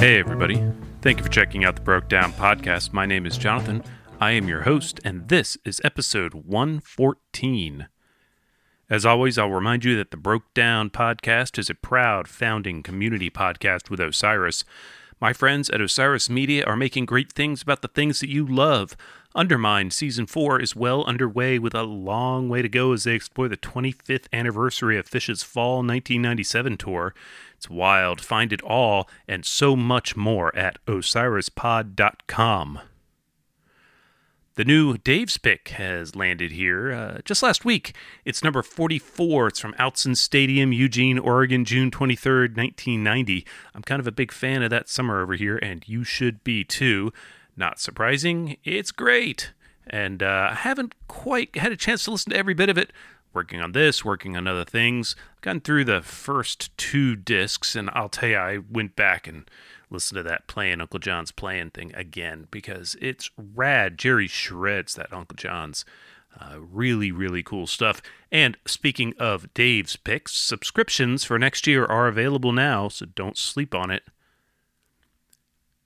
Hey, everybody. Thank you for checking out the Broke Down podcast. My name is Jonathan. I am your host, and this is episode 114. As always, I'll remind you that the Broke Down podcast is a proud founding community podcast with Osiris. My friends at Osiris Media are making great things about the things that you love. Undermine Season 4 is well underway with a long way to go as they explore the 25th anniversary of Phish's Fall 1997 tour. It's wild. Find it all and so much more at osirispod.com. The new Dave's Pick has landed here uh, just last week. It's number 44. It's from Autzen Stadium, Eugene, Oregon, June 23rd, 1990. I'm kind of a big fan of that summer over here, and you should be too. Not surprising, it's great. And uh, I haven't quite had a chance to listen to every bit of it. Working on this, working on other things. I've gone through the first two discs, and I'll tell you, I went back and listened to that playing Uncle John's playing thing again because it's rad. Jerry shreds that Uncle John's. Uh, really, really cool stuff. And speaking of Dave's picks, subscriptions for next year are available now, so don't sleep on it.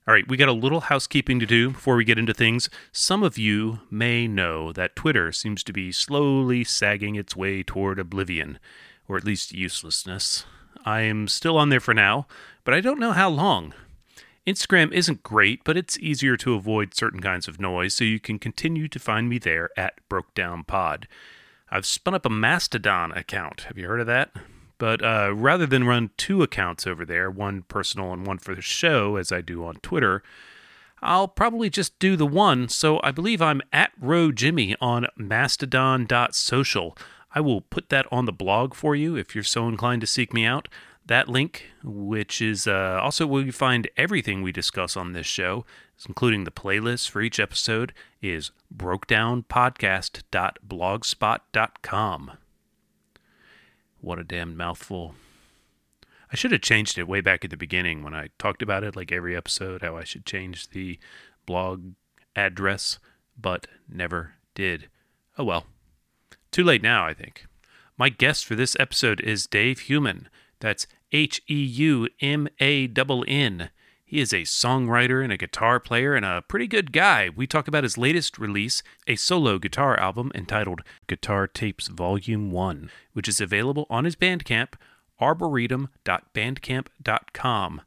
All right, we got a little housekeeping to do before we get into things. Some of you may know that Twitter seems to be slowly sagging its way toward oblivion, or at least uselessness. I am still on there for now, but I don't know how long. Instagram isn't great, but it's easier to avoid certain kinds of noise, so you can continue to find me there at Broke Down Pod. I've spun up a Mastodon account. Have you heard of that? But uh, rather than run two accounts over there, one personal and one for the show, as I do on Twitter, I'll probably just do the one. So I believe I'm at Row Jimmy on mastodon.social. I will put that on the blog for you if you're so inclined to seek me out. That link, which is uh, also where you find everything we discuss on this show, including the playlist for each episode, is brokedownpodcast.blogspot.com. What a damn mouthful. I should have changed it way back at the beginning when I talked about it, like every episode, how I should change the blog address, but never did. Oh well. Too late now, I think. My guest for this episode is Dave Heumann. That's H E U M A N N. He is a songwriter and a guitar player and a pretty good guy. We talk about his latest release, a solo guitar album entitled Guitar Tapes Volume 1, which is available on his Bandcamp, arboretum.bandcamp.com.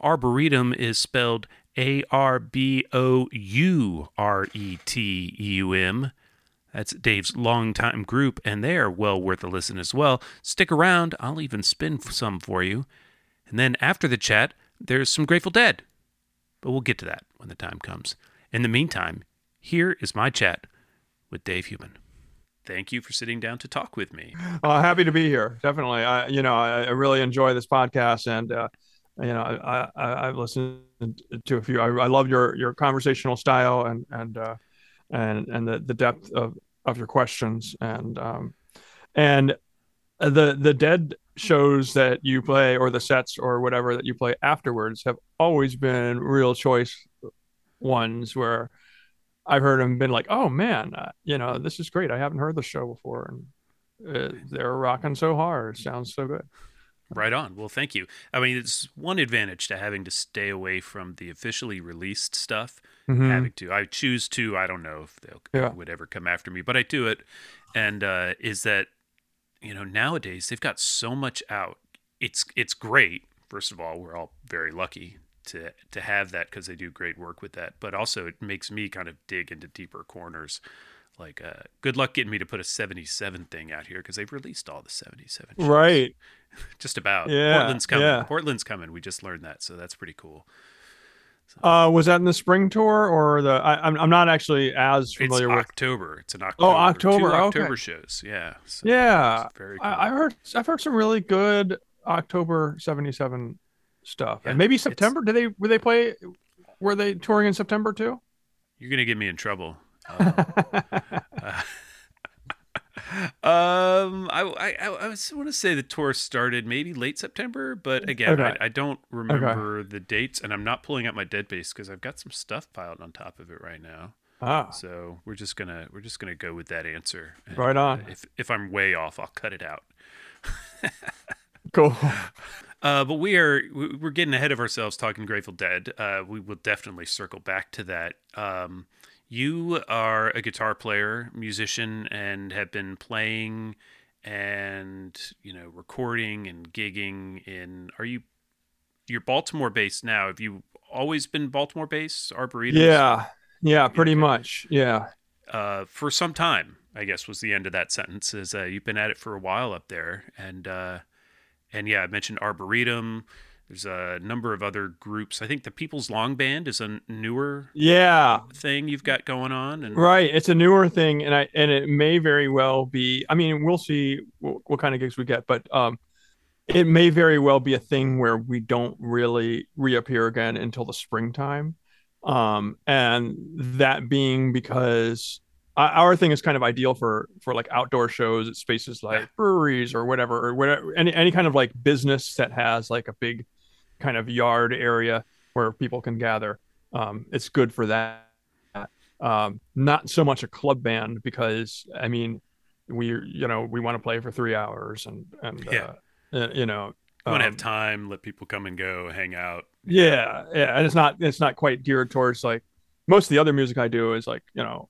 Arboretum is spelled A R B O U R E T E U M. That's Dave's longtime group, and they're well worth a listen as well. Stick around, I'll even spin some for you. And then after the chat, there's some Grateful Dead. But we'll get to that when the time comes. In the meantime, here is my chat with Dave Heumann. Thank you for sitting down to talk with me. Uh, happy to be here. Definitely. I, you know, I, I really enjoy this podcast, and uh, you know, I, I have listened to a few. I, I love your your conversational style and and uh, and and the, the depth of of your questions and um and the the dead shows that you play or the sets or whatever that you play afterwards have always been real choice ones where I've heard them been like, oh man, uh, you know, this is great. I haven't heard the show before, and uh, they're rocking so hard. It sounds so good. Right on. Well, thank you. I mean, it's one advantage to having to stay away from the officially released stuff. Mm-hmm. Having to, I choose to. I don't know if they yeah. would ever come after me, but I do it. And uh, is that you know nowadays they've got so much out. It's it's great. First of all, we're all very lucky to to have that because they do great work with that. But also, it makes me kind of dig into deeper corners. Like, uh, good luck getting me to put a 77 thing out here because they've released all the 77. Shows. Right. just about. Yeah, Portland's coming. Yeah. Portland's coming. We just learned that, so that's pretty cool. Uh, was that in the spring tour or the? I, am I'm, I'm not actually as familiar it's with October. It's an October. Oh, October. Two October okay. shows. Yeah. So yeah. Very. Cool. I, I, heard. I've heard some really good October '77 stuff, yeah, and maybe September. Did they? Were they play? Were they touring in September too? You're gonna get me in trouble. Uh, uh, um, I I I, want to say the tour started maybe late September, but again, okay. I, I, don't remember okay. the dates, and I'm not pulling up my DeadBase because I've got some stuff piled on top of it right now. Ah. So we're just gonna we're just gonna go with that answer. And, right on. Uh, if if I'm way off, I'll cut it out. cool. Uh, but we are we're getting ahead of ourselves talking Grateful Dead. Uh, we will definitely circle back to that. Um, you are a guitar player, musician, and have been playing and you know recording and gigging in. Are you you're Baltimore based now? Have you always been Baltimore based? Arboretum? Yeah, yeah, pretty okay. much. Yeah. Uh, for some time, I guess was the end of that sentence. Is uh, you've been at it for a while up there, and uh, and yeah, I mentioned Arboretum. There's a number of other groups. I think the People's Long Band is a newer yeah thing you've got going on. And right, it's a newer thing, and I and it may very well be. I mean, we'll see what, what kind of gigs we get, but um, it may very well be a thing where we don't really reappear again until the springtime. Um, and that being because our thing is kind of ideal for for like outdoor shows at spaces like breweries or whatever or whatever any any kind of like business that has like a big kind of yard area where people can gather. Um, it's good for that. Um, not so much a club band because I mean, we you know we want to play for three hours and and yeah. uh, you know want to have um, time, let people come and go, hang out. Yeah, yeah, and it's not it's not quite geared towards like most of the other music I do is like you know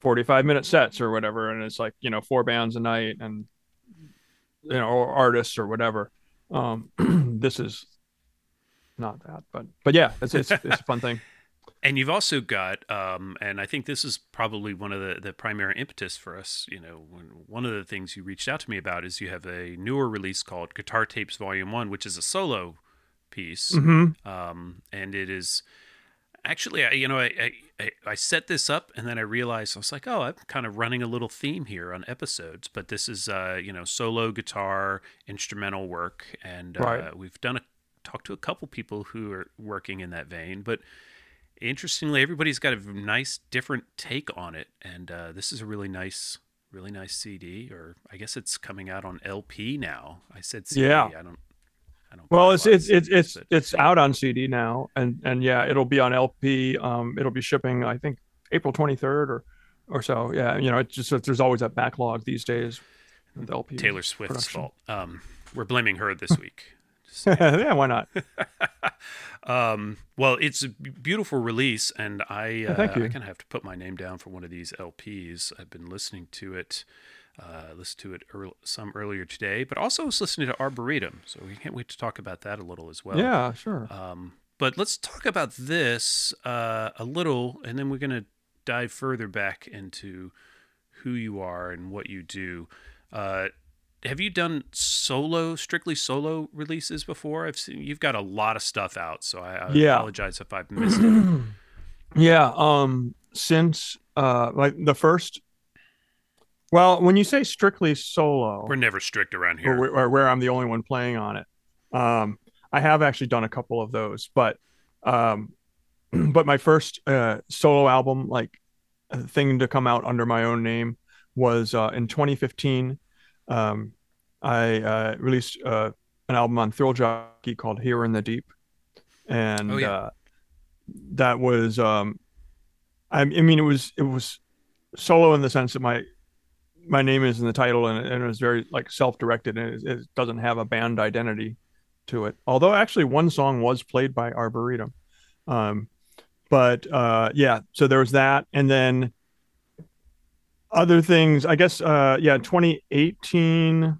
45 minute sets or whatever and it's like you know four bands a night and you know or artists or whatever um this is not that, but but yeah, it's it's, it's a fun thing. And you've also got, um, and I think this is probably one of the, the primary impetus for us. You know, when, one of the things you reached out to me about is you have a newer release called Guitar Tapes Volume One, which is a solo piece, mm-hmm. um, and it is actually, I, you know, I, I I set this up and then I realized I was like, oh, I'm kind of running a little theme here on episodes, but this is, uh, you know, solo guitar instrumental work, and uh, we've done a talked to a couple people who are working in that vein, but interestingly, everybody's got a nice different take on it, and uh, this is a really nice, really nice CD, or I guess it's coming out on LP now. I said CD. Yeah. I don't. I don't well, it's it's it's it's it's out on CD now, and and yeah, it'll be on LP. Um, it'll be shipping, I think, April twenty third or or so. Yeah, you know, it's just there's always that backlog these days. With LP Taylor Swift's production. fault. Um, we're blaming her this week. yeah, why not? um, well, it's a beautiful release, and I uh. I kind of have to put my name down for one of these LPs. I've been listening to it, uh, listened to it early, some earlier today, but also was listening to Arboretum, so we can't wait to talk about that a little as well. Yeah, sure. Um, but let's talk about this uh, a little, and then we're going to dive further back into who you are and what you do. Uh, have you done solo, strictly solo releases before? I've seen you've got a lot of stuff out, so I, I yeah. apologize if I've missed it. yeah, um, since uh, like the first. Well, when you say strictly solo, we're never strict around here, or, or where I'm the only one playing on it. Um, I have actually done a couple of those, but um, but my first uh, solo album, like thing to come out under my own name, was uh, in 2015 um, I uh, released uh, an album on Thrill Jockey called "Here in the Deep," and oh, yeah. uh, that was, um, I, I, mean, it was it was solo in the sense that my my name is in the title, and, and it was very like self-directed, and it, it, doesn't have a band identity to it. Although actually, one song was played by Arboretum. Um, but uh, yeah, so there was that, and then other things, I guess, uh, yeah, 2018,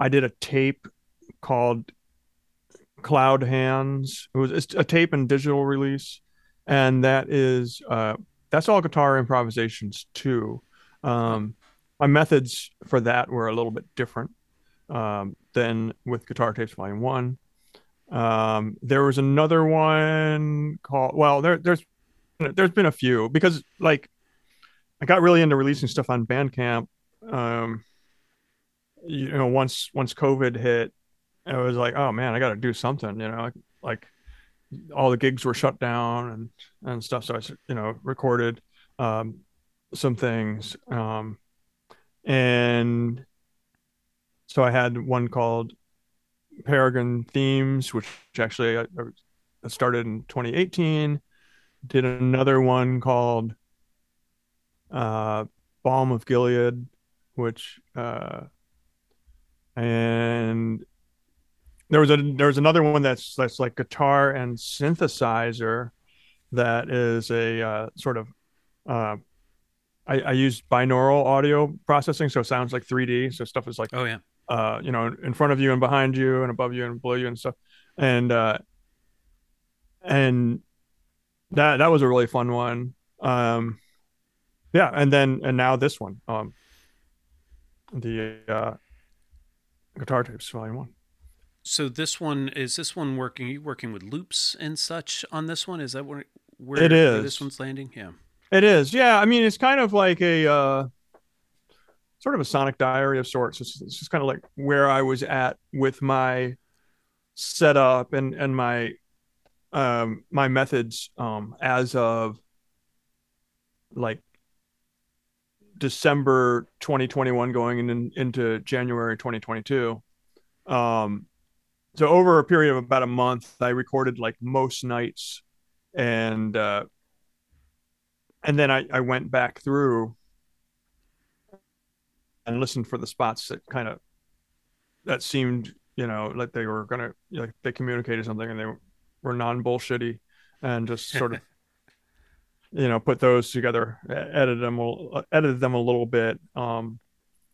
I did a tape called Cloud Hands. It was a tape and digital release, and that is uh, that's all guitar improvisations too. Um, my methods for that were a little bit different um, than with Guitar Tapes Volume One. Um, there was another one called well, there, there's there's been a few because like I got really into releasing stuff on Bandcamp. Um, you know, once once COVID hit, I was like, oh man, I got to do something. You know, like, like, all the gigs were shut down and and stuff. So I, you know, recorded um, some things, um, and so I had one called Peregrine Themes, which actually I, I started in 2018. Did another one called uh, Balm of Gilead, which uh, and there was a there was another one that's that's like guitar and synthesizer that is a uh, sort of uh, I, I use binaural audio processing, so it sounds like 3D. So stuff is like Oh yeah. uh, you know, in front of you and behind you and above you and below you and stuff. And uh and that that was a really fun one. Um yeah, and then and now this one. Um the uh guitar tapes volume one. So this one is this one working? You working with loops and such on this one? Is that where where, It where is. this one's landing? Yeah. It is. Yeah, I mean it's kind of like a uh sort of a sonic diary of sorts. It's, it's just kind of like where I was at with my setup and and my um my methods um as of like December 2021 going in, into January 2022. Um so over a period of about a month I recorded like most nights and uh and then I, I went back through and listened for the spots that kind of that seemed you know like they were gonna like they communicated something and they were non bullshitty and just sort of you know put those together edit them a- edited them a little bit um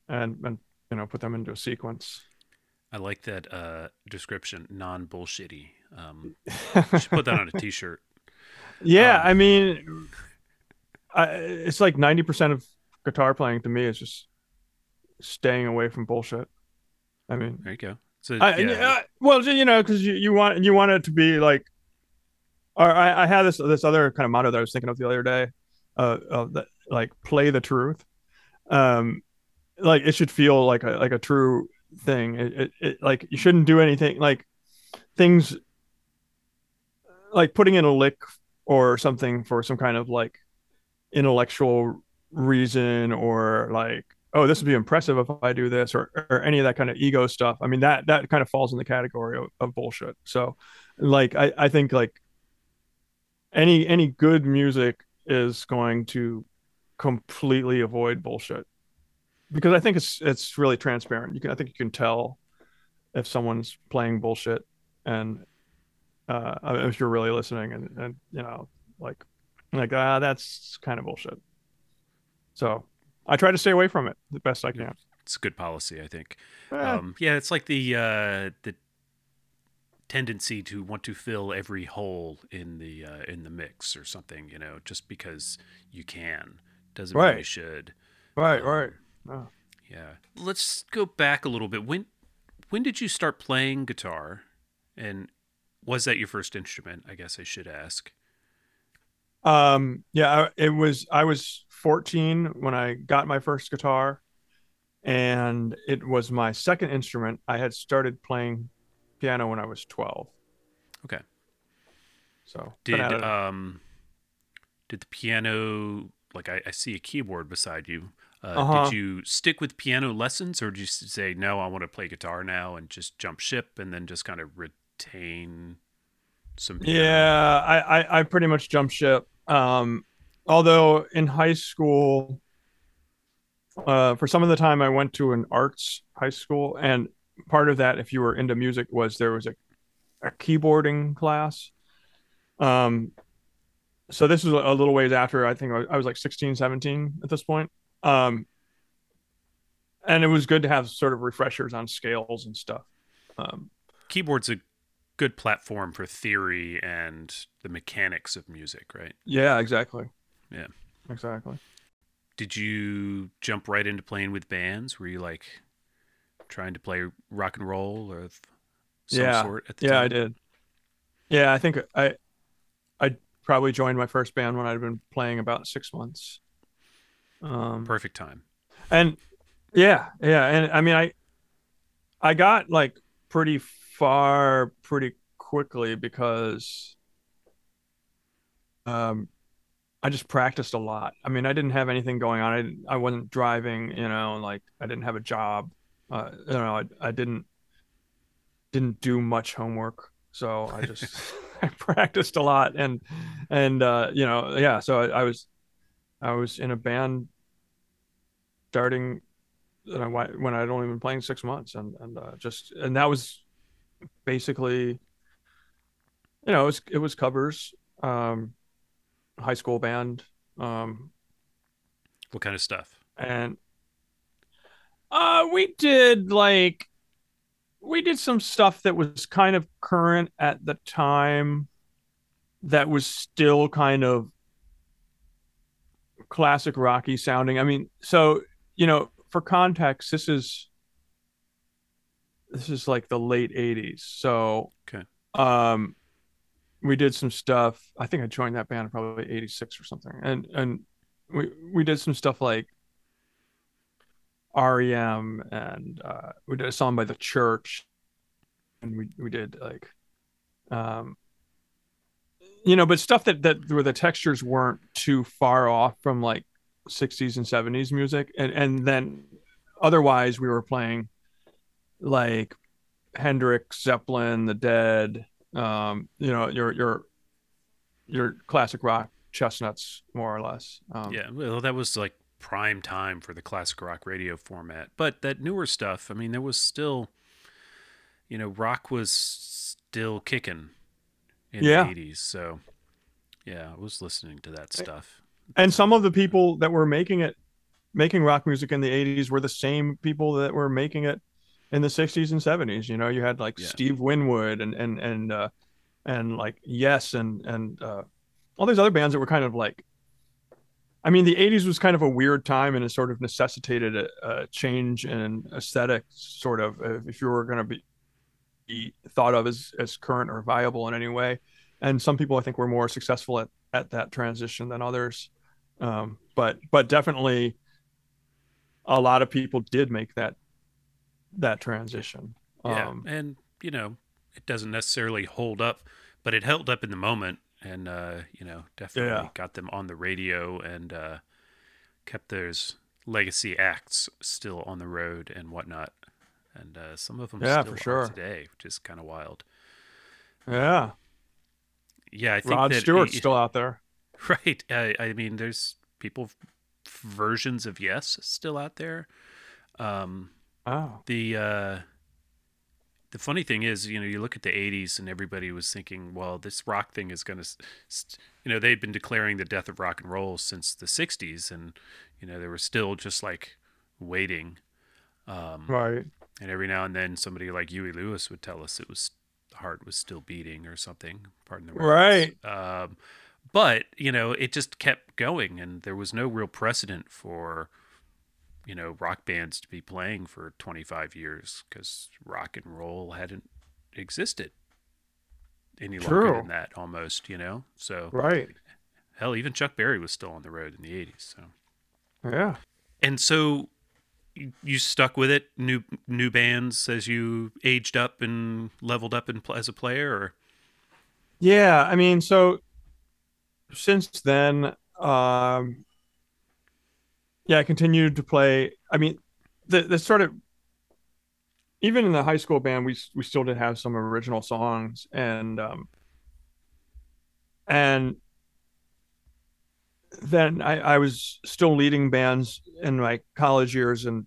and and you know put them into a sequence I like that uh, description. Non bullshitty. Um, should put that on a T-shirt. yeah Um, i mean I, it's like 90% of guitar playing to me is just staying away from bullshit i mean There you go. So I, yeah, uh, well, you know, because you, you want you want it to be like, or I, I had this this other kind of motto that I was thinking of the other day, uh, of that like play the truth, um, like it should feel like a like a true thing. It, it, it like you shouldn't do anything like things like putting in a lick or something for some kind of like intellectual reason or like oh this would be impressive if i do this or, or any of that kind of ego stuff. I mean that that kind of falls in the category of, of bullshit. So like I, I think like any any good music is going to completely avoid bullshit. Because i think it's it's really transparent. You can i think you can tell if someone's playing bullshit and uh if you're really listening and and you know like like ah that's kind of bullshit. So i try to stay away from it the best i can. It's good policy, I think. Eh, Um, yeah, it's like the uh, the tendency to want to fill every hole in the uh, in the mix or something. You know, just because you can doesn't mean you should. right right Oh. Yeah. Let's go back a little bit. When when did you start playing guitar? And was that your first instrument? I guess I should ask. Um, yeah, it was. I was 14 when I got my first guitar, and it was my second instrument. I had started playing piano when I was 12. Okay. So Did been at it- um did the piano like I, I see a keyboard beside you. Uh, Uh-huh. Did you stick with piano lessons, or did you say no? I want to play guitar now and just jump ship, and then just kind of retain some? piano"? yeah, I, I I pretty much jump ship. Um, although in high school, uh, for some of the time I went to an arts high school, and part of that, if you were into music, was there was a, a keyboarding class. Um, so this was a little ways after I think I was, I was like 16, 17 at this point. Um, and it was good to have sort of refreshers on scales and stuff. Um, keyboard's a good platform for theory and the mechanics of music, right? yeah, exactly. Yeah. exactly. Did you jump right into playing with bands? Were you like trying to play rock and roll or some Yeah. sort at the Yeah, time? I did. Yeah, I think I I probably joined my first band when I'd been playing about six months. Um, Perfect time. and yeah, yeah, and I mean, I I got like pretty far pretty quickly because um I just practiced a lot. I mean, I didn't have anything going on. I I wasn't driving, you know, like I didn't have a job. Uh, you know, I, I didn't didn't do much homework, so I just I practiced a lot and and uh, you know, yeah. So I, I was I was in a band starting when I'd only been playing six months, and and uh, just and that was basically, you know, it was it was covers, um, high school band, um, What kind of stuff? and uh, we did like we did some stuff that was kind of current at the time, that was still kind of classic Rocky sounding. I mean, so you know, for context, this is this is like the late 80s. So Okay. um we did some stuff. I think I joined that band probably 86 or something. And and we we did some stuff like REM and uh we did a song by the church and we we did like um you know, but stuff that that where the textures weren't too far off from like 60s and 70s music and and then otherwise we were playing like Hendrix, Zeppelin, The Dead, um, you know, your your your classic rock chestnuts more or less. Um, Yeah, well, that was like prime time for the classic rock radio format. But that newer stuff, I mean, there was still, you know, rock was still kicking in Yeah. the 80s. So, yeah, I was listening to that stuff. and some of the people that were making it making rock music in the 80s were the same people that were making it in the 60s and 70s you know you had like Yeah. steve winwood and and and uh and like yes and and uh all these other bands that were kind of like i mean the 80s was kind of a weird time and it sort of necessitated a, a change in aesthetic sort of uh, if you were going to be, be thought of as as current or viable in any way. And some people i think were more successful at at that transition than others. Um, but but definitely a lot of people did make that that transition. Yeah. um, and, you know, it doesn't necessarily hold up, but it held up in the moment and, uh, you know, definitely Yeah. got them on the radio and uh, kept those legacy acts still on the road and whatnot. And uh, some of them Yeah, still for sure. today, which is kind of wild. yeah Yeah, I think rod that stewart's it- still out there Right. I, I mean, there's people versions of Yes still out there. Um, oh the uh, the funny thing is, you know, you look at the '80s and everybody was thinking, well, this rock thing is going to, st- you know, they'd been declaring the death of rock and roll since the '60s, and you know, they were still just like waiting. Um, right and every now and then, somebody like Huey Lewis would tell us it was the heart was still beating or something. Pardon the reference. Right. Um, but you know, it just kept going, and there was no real precedent for you know rock bands to be playing for 25 years because rock and roll hadn't existed any longer True. than that almost you know? So right. hell even chuck berry was still on the road in the 80s so. Yeah. And so you- you stuck with it? New new bands as you aged up and leveled up in, as a player or? Yeah i mean so since then um yeah i continued to play. I mean the the sort of even in the high school band we we still did have some original songs and um and then I, I was still leading bands in my college years and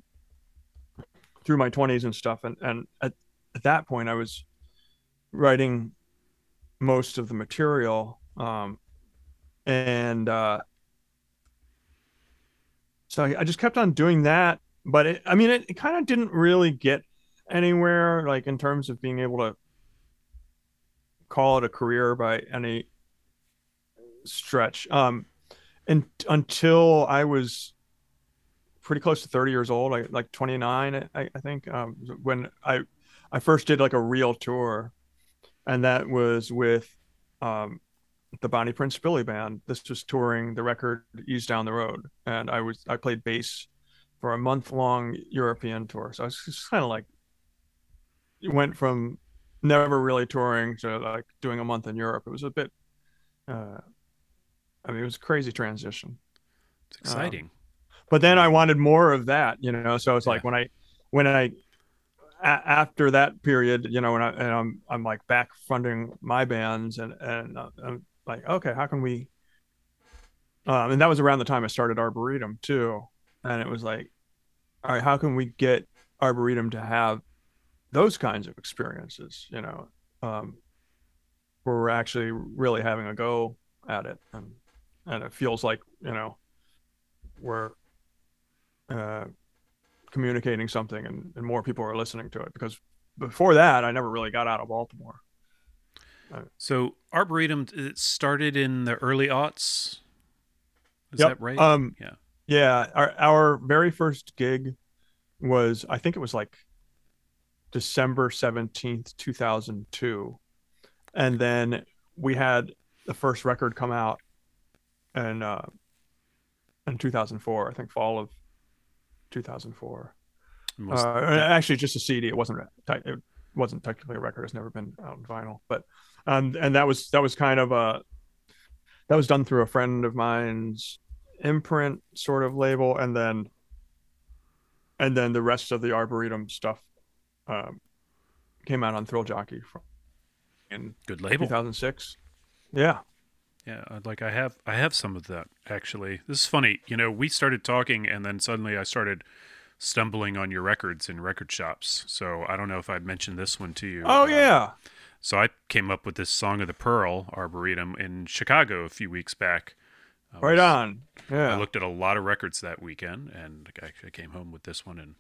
through my 20s and stuff. And and at, at that point i was writing most of the material um and uh so I, I just kept on doing that but it, i mean it, it kind of didn't really get anywhere like in terms of being able to call it a career by any stretch. Um and until i was pretty close to 30 years old like like 29 i, I think um when i i first did like a real tour and that was with um the Bonnie Prince Billy band. This was touring the record Ease Down the Road, and I was I played bass for a month long European tour. So I was just kind of like went from never really touring to like doing a month in Europe. It was a bit, uh, I mean, it was a crazy transition. it's exciting But then I wanted more of that, you know. So it's like Yeah. when I when I a- after that period, you know, and, I, and I'm I'm like back funding my bands, and and uh, I'm like, okay, how can we? Um, and that was around the time I started Arboretum too, and it was like, all right, how can we get Arboretum to have those kinds of experiences, you know, um, where we're actually really having a go at it, and and it feels like you know we're uh, communicating something, and, and more people are listening to it. Because before that, I never really got out of Baltimore. So Arboretum it started in the early aughts. Is Yep. that right? Um, yeah. Yeah, our our very first gig was I think it was like December 17th, 2002. And then we had the first record come out and uh in 2004, I think fall of 2004. Uh, actually just a CD, it wasn't it wasn't technically a record, it's never been out on vinyl, but um and that was that was kind of a that was done through a friend of mine's imprint sort of label and then and then the rest of the arboretum stuff um, came out on thrill jockey from in good label. 2006 yeah Yeah, I'd like I have I have some of that actually. This is funny. You know, we started talking and then suddenly I started stumbling on your records in record shops. So I don't know if I'd mentioned this one to you. oh Uh, yeah So I came up with this Song of the Pearl Arboretum in Chicago a few weeks back. I right on. Yeah. I looked at a lot of records that weekend and I came home with this one and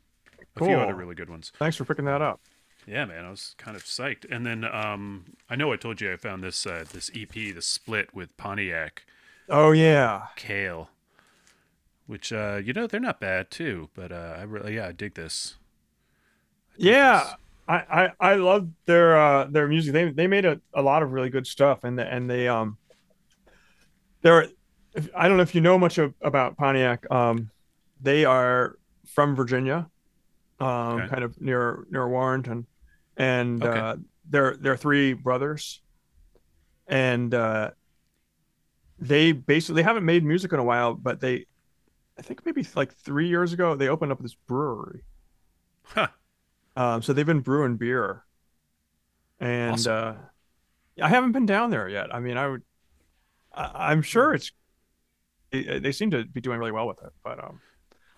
a Cool. few other really good ones. thanks for picking that up Yeah, man, I was kind of psyched. And then um, I know I told you I found this uh, this EP, the split with Pontiak oh yeah Kale, which uh, you know they're not bad too. But uh, I really yeah I dig this. I dig yeah this. I, I I love their uh their music. They they made a, a lot of really good stuff, and and they um they're if, I don't know if you know much of, about Pontiak. Um, they are from Virginia, um, Okay. kind of near near Warrenton, and Okay. uh, they're they're three brothers, and uh, they basically they haven't made music in a while, but they I think maybe like three years ago they opened up this brewery. Huh. Um, so they've been brewing beer, and Awesome. uh, I haven't been down there yet. I mean, I would, I, I'm sure it's. They, they seem to be doing really well with it, but um,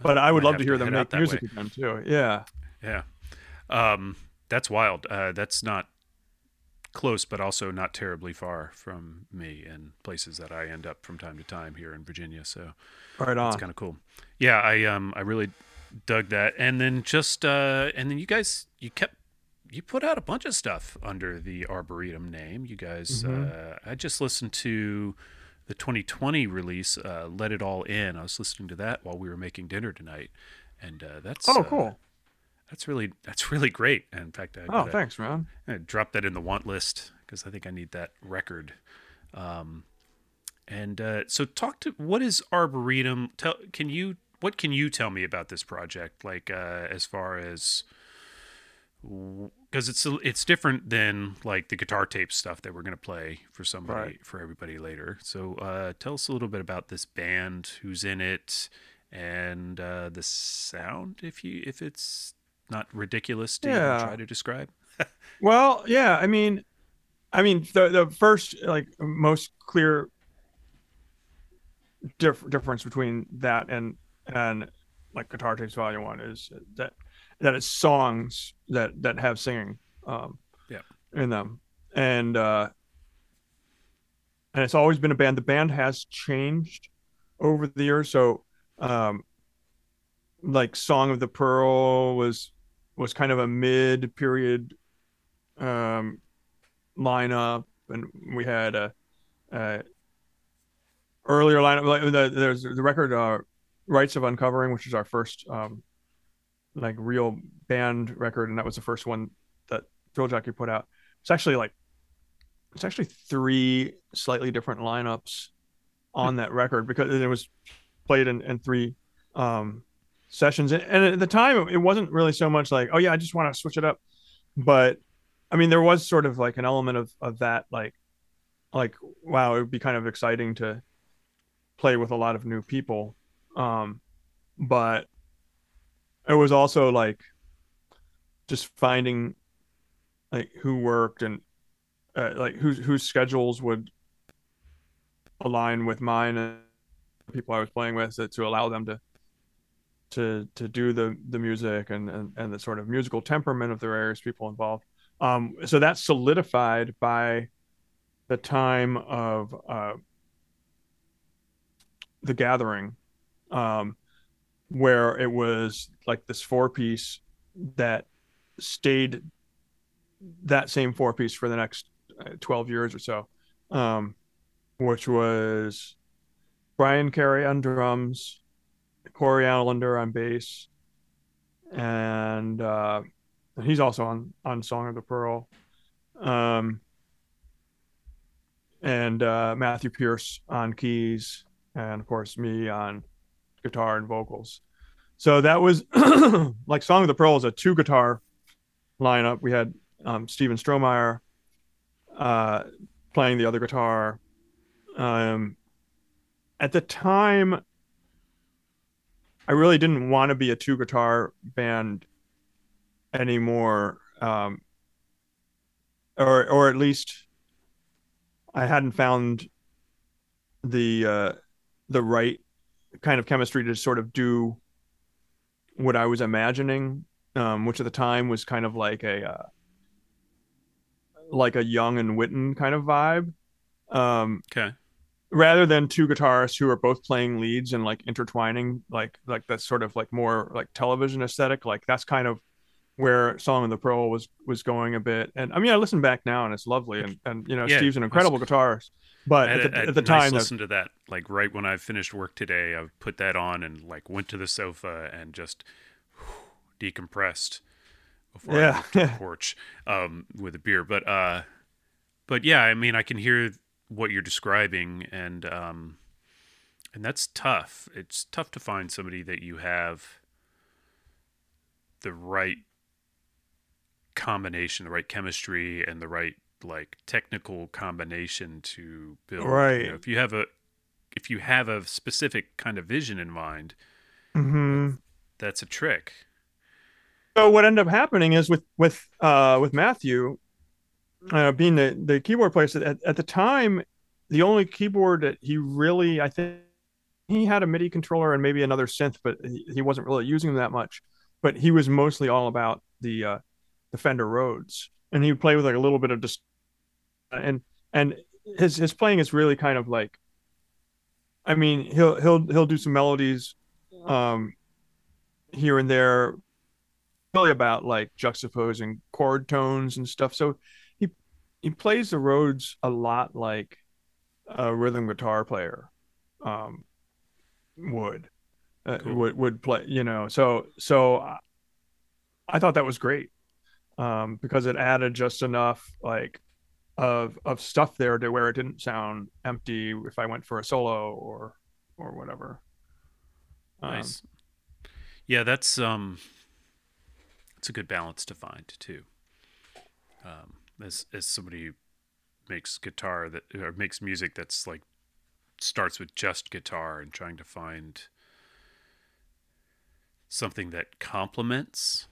but I would Might love to hear to them make music way. again too. Yeah, Yeah, um, that's wild. Uh, that's not close, but also not terribly far from me and places that I end up from time to time here in Virginia. So right on. It's kind of cool. Yeah, I um I really dug that. And then just uh and then you guys you kept you put out a bunch of stuff under the Arboretum name. You guys Mhm. uh I just listened to the 2020 release uh Let It All In. I was listening to that while we were making dinner tonight. And uh that's Oh, uh, cool. That's really that's really great. In fact, I Oh, thanks, man. I dropped that in the want list because I think I need that record. Um, and uh, so, talk to what is Arboretum? Tell can you what can you tell me about this project? Like uh, as far as because it's it's different than like the guitar tape stuff that we're gonna play for somebody Right. for everybody later. So uh, tell us a little bit about this band, who's in it, and uh, the sound. If you if it's not ridiculous to Yeah. try to describe. Well, yeah. I mean, I mean, the the first like most clear diff- difference between that and and like Guitar Tapes Volume One is that that it's songs that that have singing um, Yeah. in them, and uh, and it's always been a band. The band has changed over the years, so um, like Song of the Pearl was was kind of a mid period um, lineup, and we had a, a earlier lineup. Like the, there's the record uh, "Rites of Uncovering," which is our first um, like real band record, and that was the first one that Thrill Jockey put out. It's actually like it's actually three slightly different lineups on that record because it was played in, in three um, sessions. And, at the time, it wasn't really so much like, oh yeah, I just want to switch it up, but I mean, there was sort of like an element of of that, like, like wow, it would be kind of exciting to play with a lot of new people, um, but it was also like just finding like who worked and uh, like whose whose schedules would align with mine and the people I was playing with to, to allow them to to to do the the music and and, and the sort of musical temperament of the various people involved. Um, so that's solidified by the time of uh, the gathering, um, where it was like this four piece that stayed that same four piece for the next uh, 12 years or so, um, which was Brian Carey on drums, Corey Allender on bass, and uh, he's also on on Song of the Pearl, um, and uh, Matthew Pierce on keys, and of course me on guitar and vocals. So that was like Song of the Pearl is a two guitar lineup. We had um, Steven Strohmeyer uh, playing the other guitar. Um, at the time, I really didn't want to be a two guitar band anymore, um, or or at least I hadn't found the uh, the right kind of chemistry to sort of do what I was imagining, um, which at the time was kind of like a uh, like a Young and Whitten kind of vibe. Um, okay. Rather than two guitarists who are both playing leads and like intertwining, like like that sort of like more like television aesthetic. Like that's kind of where Song of the Pearl was was going a bit. And I mean, I listen back now and it's lovely. And and you know, yeah, Steve's an incredible guitarist. But at, the, at the time, nice listen to that. Like right when I finished work today, I put that on and like went to the sofa and just whew, decompressed before yeah. I moved to the porch um, with a beer. But uh, but yeah, I mean, I can hear what you're describing, and um, and that's tough. It's tough to find somebody that you have the right combination, the right chemistry, and the right like technical combination to build. Right. You know, if you have a if you have a specific kind of vision in mind, mm-hmm. that's a trick. So what ended up happening is with with uh, with Matthew uh, being the the keyboard player. At, at the time, the only keyboard that he really I think he had a MIDI controller and maybe another synth, but he, he wasn't really using them that much. But he was mostly all about the uh, the Fender Rhodes, and he would play with like a little bit of just and and his his playing is really kind of like I mean he'll he'll he'll do some melodies um here and there really about like juxtaposing chord tones and stuff. So he plays the Rhodes a lot like a rhythm guitar player um would uh, cool. would would play you know so so I, I thought that was great um because it added just enough like of of stuff there to where it didn't sound empty if I went for a solo or or whatever. Um, nice. Yeah, that's um, it's a good balance to find too. Um, as as somebody who makes guitar that or makes music that's like starts with just guitar and trying to find something that complements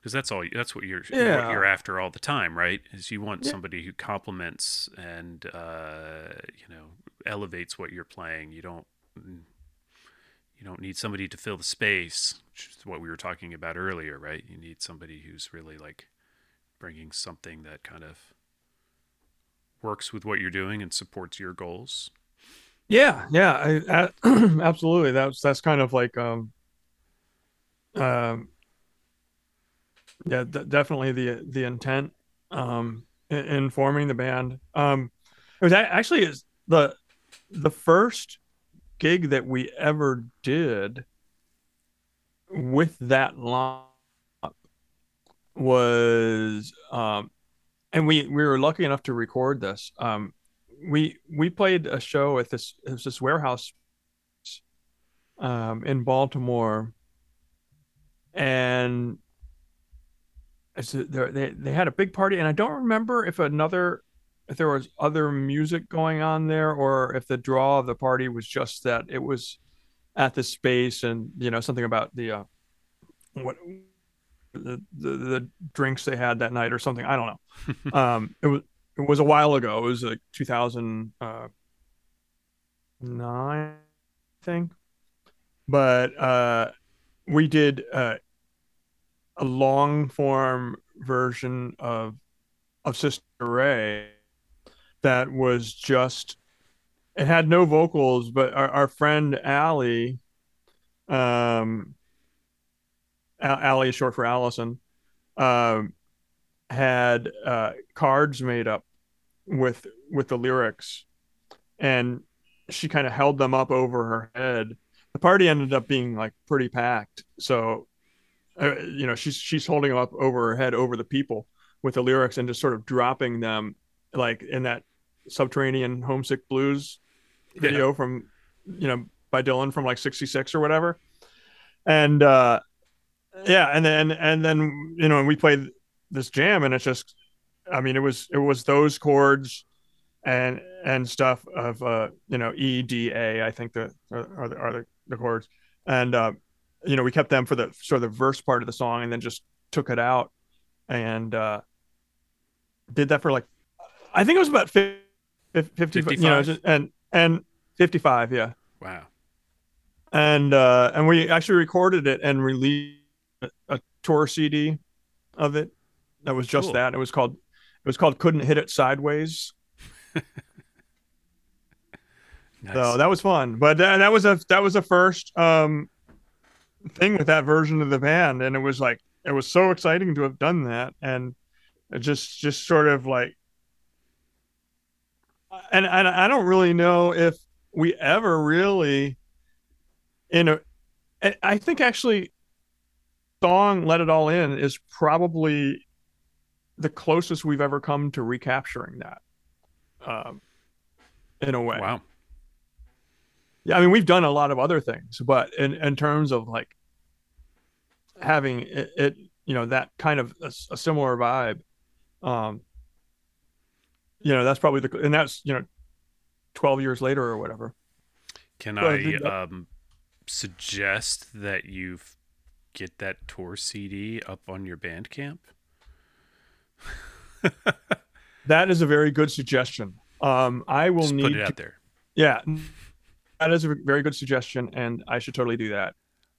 because that's all that's what you're yeah. what you're after all the time right is you want yeah. somebody who complements and uh, you know elevates what you're playing you don't you don't need somebody to fill the space which is what we were talking about earlier right you need somebody who's really like bringing something that kind of works with what you're doing and supports your goals? Yeah yeah I, I, absolutely. That's that's kind of like um um yeah d- definitely the the intent um in, in, forming the band. Um it was actually is the the first gig that we ever did with that lineup was um and we we were lucky enough to record this. Um we we played a show at this this warehouse um in baltimore. And they they had a big party, and I don't remember if another if there was other music going on there or if the draw of the party was just that it was at the space and you know something about the uh, what the, the, the drinks they had that night or something. I don't know. um, it was it was a while ago. It was like 2009, uh, I think. But uh, we did uh, a long form version of of Sister Ray that was just it had no vocals, but our, our friend Allie, um, Allie is short for Allison, um, had uh, cards made up with with the lyrics, and she kind of held them up over her head. The party ended up being like pretty packed, so uh, you know she's she's holding them up over her head over the people with the lyrics and just sort of dropping them like in that subterranean homesick blues video yeah. from you know by Dylan from like 66 or whatever. And uh yeah, and then and then you know, and we played this jam and it's just I mean it was it was those chords and and stuff of uh you know E D A I think the are, the are the, the chords. And uh you know we kept them for the sort of the verse part of the song and then just took it out and uh did that for like I think it was about 50, 50 55. you know just, and and 55 yeah. Wow. And uh and we actually recorded it and released a, a tour cd of it that was just cool. that. It was called it was called couldn't hit it sideways. Nice. so that was fun. But that, that was a that was a first um thing with that version of the band. And it was like it was so exciting to have done that. And it just just sort of like and, and I don't really know if we ever really in a I think actually song Let It All In is probably the closest we've ever come to recapturing that. Um in a way. Wow. Yeah, I mean we've done a lot of other things, but in in terms of like having it, it you know that kind of a, a similar vibe um you know that's probably the and that's you know 12 years later or whatever can i um suggest that you get that tour cd up on your bandcamp that is a very good suggestion um i will Just need put it out there yeah that is a very good suggestion and i should totally do that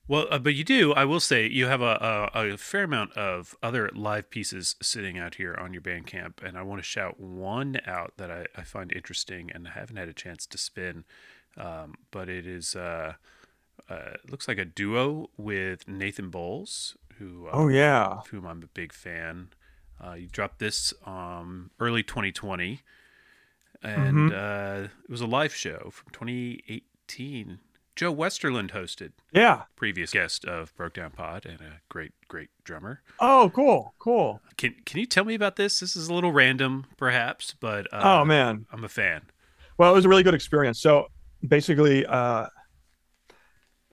well, uh, but you do. I will say you have a, a, a, fair amount of other live pieces sitting out here on your Bandcamp, and I want to shout one out that I, I find interesting and I haven't had a chance to spin. Um, but it is uh, uh, looks like a duo with Nathan Bowles, who uh, oh yeah, whom I'm a big fan. Uh, you dropped this um, early 2020, and mm-hmm. Uh, it was a live show from 2018 Joe Westerlund hosted. Yeah. Previous guest of Broke Down Pod and a great, great drummer. Oh, cool, cool. Can Can you tell me about this? This is a little random, perhaps, but uh, oh man, I'm a fan. Well, it was a really good experience. So basically, uh,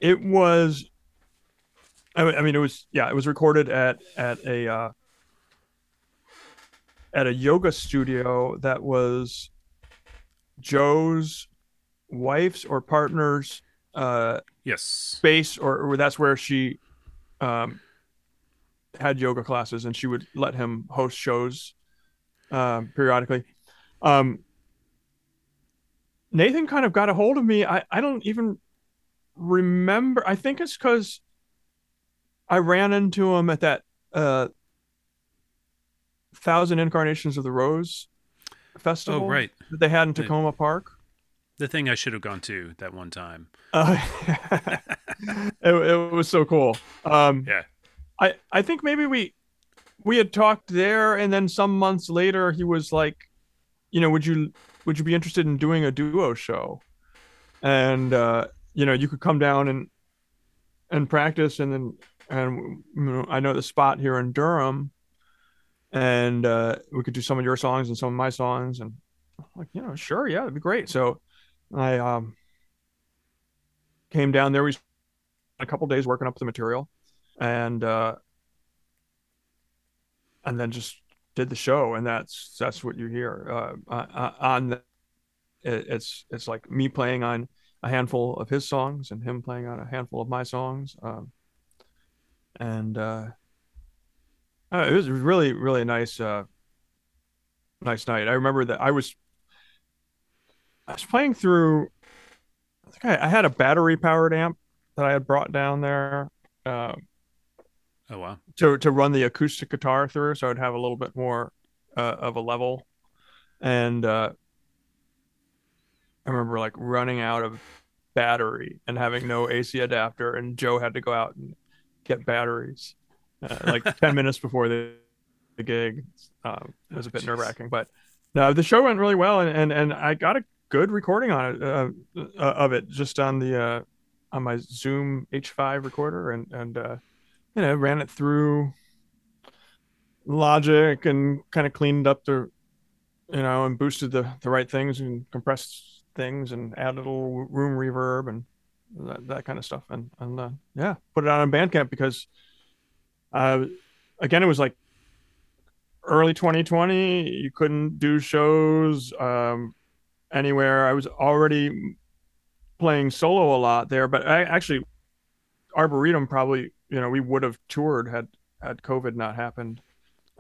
it was. I mean, it was yeah, it was recorded at at a uh, at a yoga studio that was Joe's wife's or partner's uh, yes space, or, or that's where she um, had yoga classes, and she would let him host shows um, periodically. Um, Nathan kind of got a hold of me. I, I don't even remember. I think it's because I ran into him at that uh, Thousand Incarnations of the Rose festival oh, right. that they had in Takoma Park. The thing I should have gone to that one time. Uh, it, it was so cool. Um, yeah. I, I think maybe we we had talked there and then some months later he was like, you know, would you would you be interested in doing a duo show? And uh, you know, you could come down and and practice and then and you know, I know the spot here in Durham and uh, we could do some of your songs and some of my songs and like you know sure yeah it'd be great so I um, came down there. We spent a couple days working up the material, and uh, and then just did the show, and that's that's what you hear uh, uh, on the. It, it's it's like me playing on a handful of his songs and him playing on a handful of my songs, um, and uh, it was really really nice uh, nice night. I remember that I was I was playing through. I think I, I had a battery powered amp that I had brought down there, Uh, Oh wow. to to run the acoustic guitar through, so I'd have a little bit more uh, of a level. And uh, I remember like running out of battery and having no AC adapter, and Joe had to go out and get batteries uh, like ten minutes before the, the gig. Um, it was a bit jeez. nerve wracking, but no, the show went really well, and and, and I got a good recording on it uh, uh, of it just on the uh, on my Zoom H5 recorder, and and uh, you know ran it through Logic and kind of cleaned up the you know and boosted the the right things and compressed things and added a little room reverb and that, that kind of stuff and and uh, yeah put it out on Bandcamp because uh again it was like early 2020 you couldn't do shows um anywhere I was already playing solo a lot there but I actually Arboretum probably you know we would have toured had had COVID not happened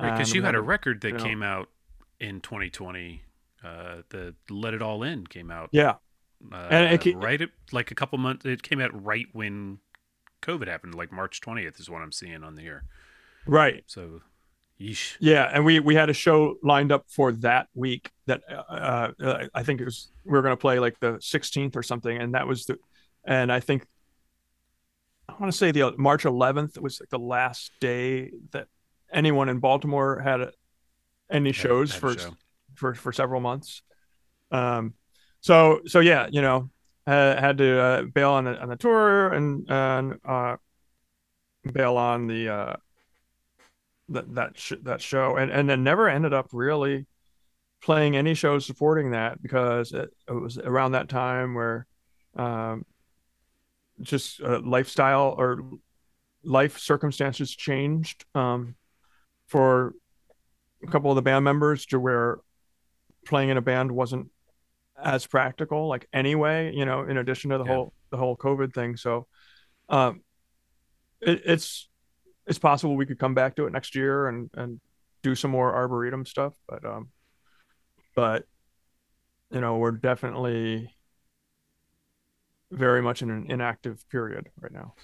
Right, because Um, you had a record that you know. came out in 2020. Uh, the "Let It All In" came out. yeah uh, And it right at, like a couple months. It came out right when COVID happened, like March 20th is what I'm seeing on the here. right So, yeesh. Yeah, and we we had a show lined up for that week that uh, uh I think it was we were going to play like the 16th or something, and that was the, and I think I want to say the March 11th was like the last day that anyone in Baltimore had any shows Had a for show. For for several months. Um, so so yeah, you know, uh, had to uh, bail on the on the tour and and uh, bail on the uh, that that sh- that show, and and then never ended up really playing any shows supporting that because it, it was around that time where um, just uh, lifestyle or life circumstances changed um, for a couple of the band members to where playing in a band wasn't as practical like anyway you know in addition to the Yeah. whole the whole covid thing so um it, it's it's possible we could come back to it next year and and do some more arboretum stuff but um but you know we're definitely very much in an inactive period right now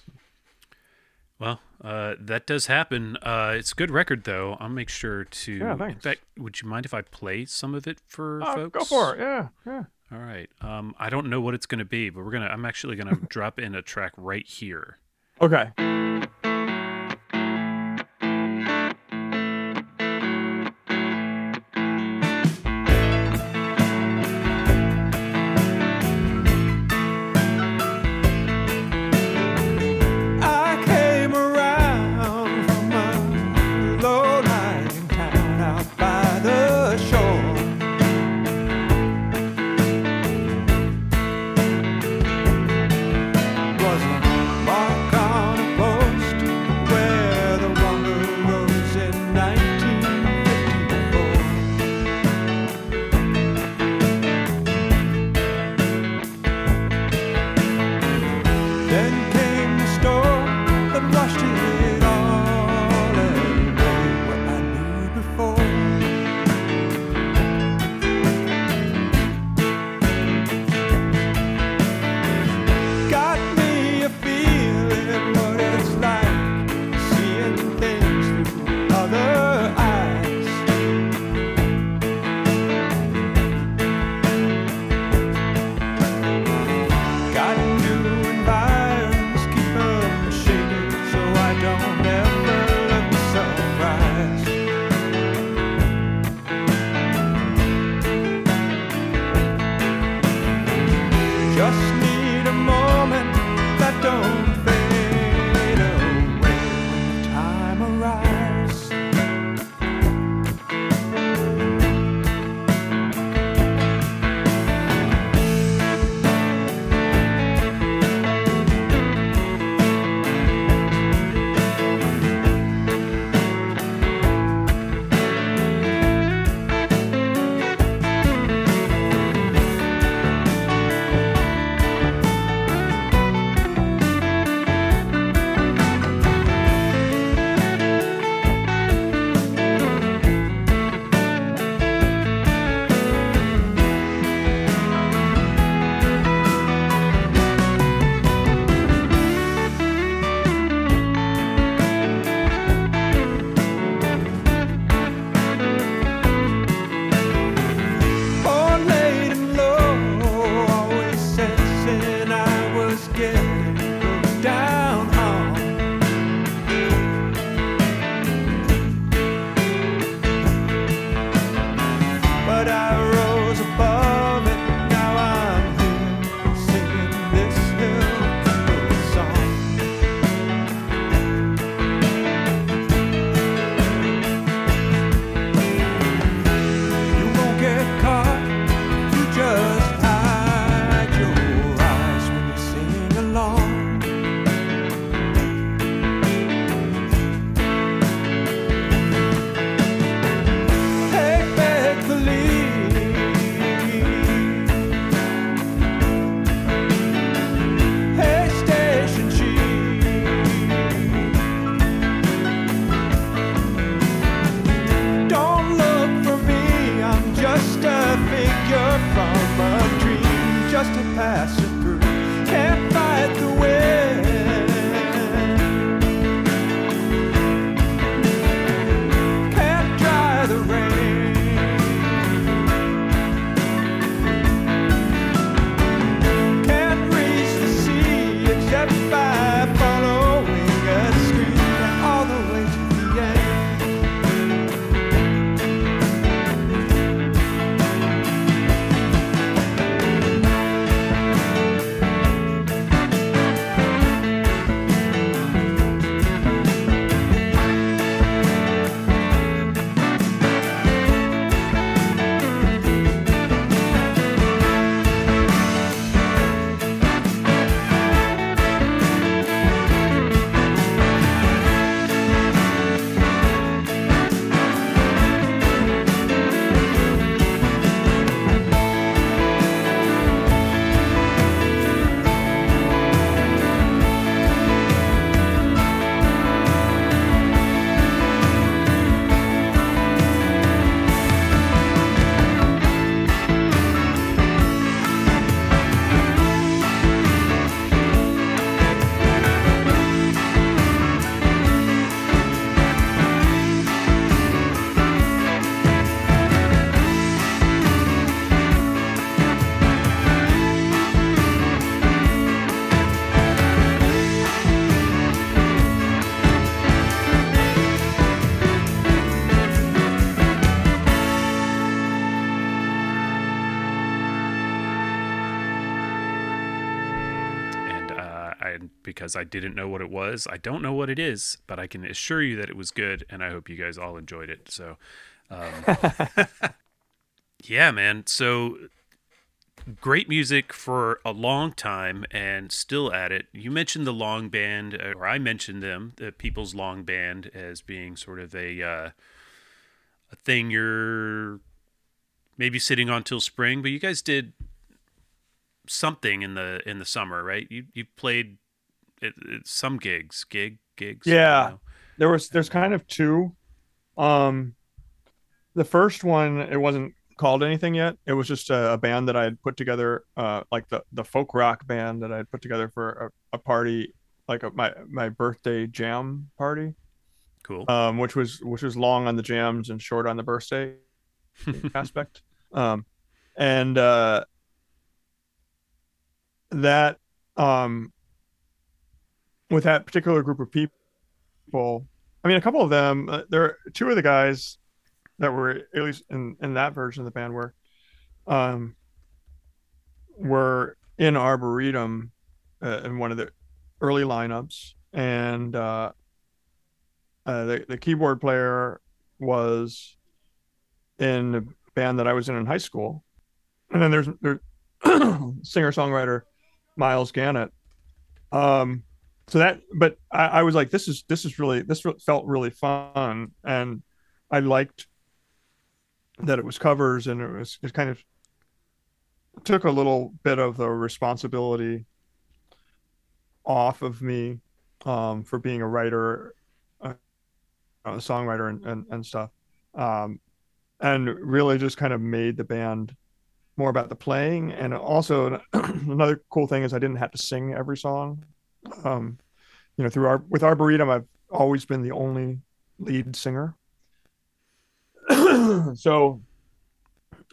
Well, uh, that does happen. Uh, it's a good record, though. I'll make sure to. Yeah, in thanks. fact, would you mind if I play some of it for Uh, folks? go for it yeah yeah All right. Um, I don't know what it's going to be, but we're gonna. I'm actually gonna drop in a track right here. okay because I didn't know what it was, I don't know what it is, but I can assure you that it was good, and I hope you guys all enjoyed it. So, um, yeah, man. So great music for a long time, and still at it. You mentioned the Long Band, uh, or I mentioned them, the People's Long Band, as being sort of a uh, a thing you're maybe sitting on till spring, but you guys did something in the in the summer, right? You you played it, it, some gigs, gig gigs. Yeah. there was there's kind of two um the first one it wasn't called anything yet it was just a, a band that i had put together uh like the the folk rock band that i had put together for a, a party like a, my my birthday jam party cool. um which was which was long on the jams and short on the birthday aspect um and uh that um with that particular group of people i mean a couple of them uh, there are two of the guys that were at least in in that version of the band were um were in arboretum uh, in one of the early lineups. And uh, uh the, the keyboard player was in the band that i was in in high school. And then there's there's singer songwriter miles gannett. Um so that but I, I was like this is this is really this felt really fun. And i liked that it was covers and it was it kind of took a little bit of the responsibility off of me um for being a writer a, a songwriter and, and and stuff. Um and really just kind of made the band more about the playing. And also another cool thing is i didn't have to sing every song um you know through our with arboretum i've always been the only lead singer. So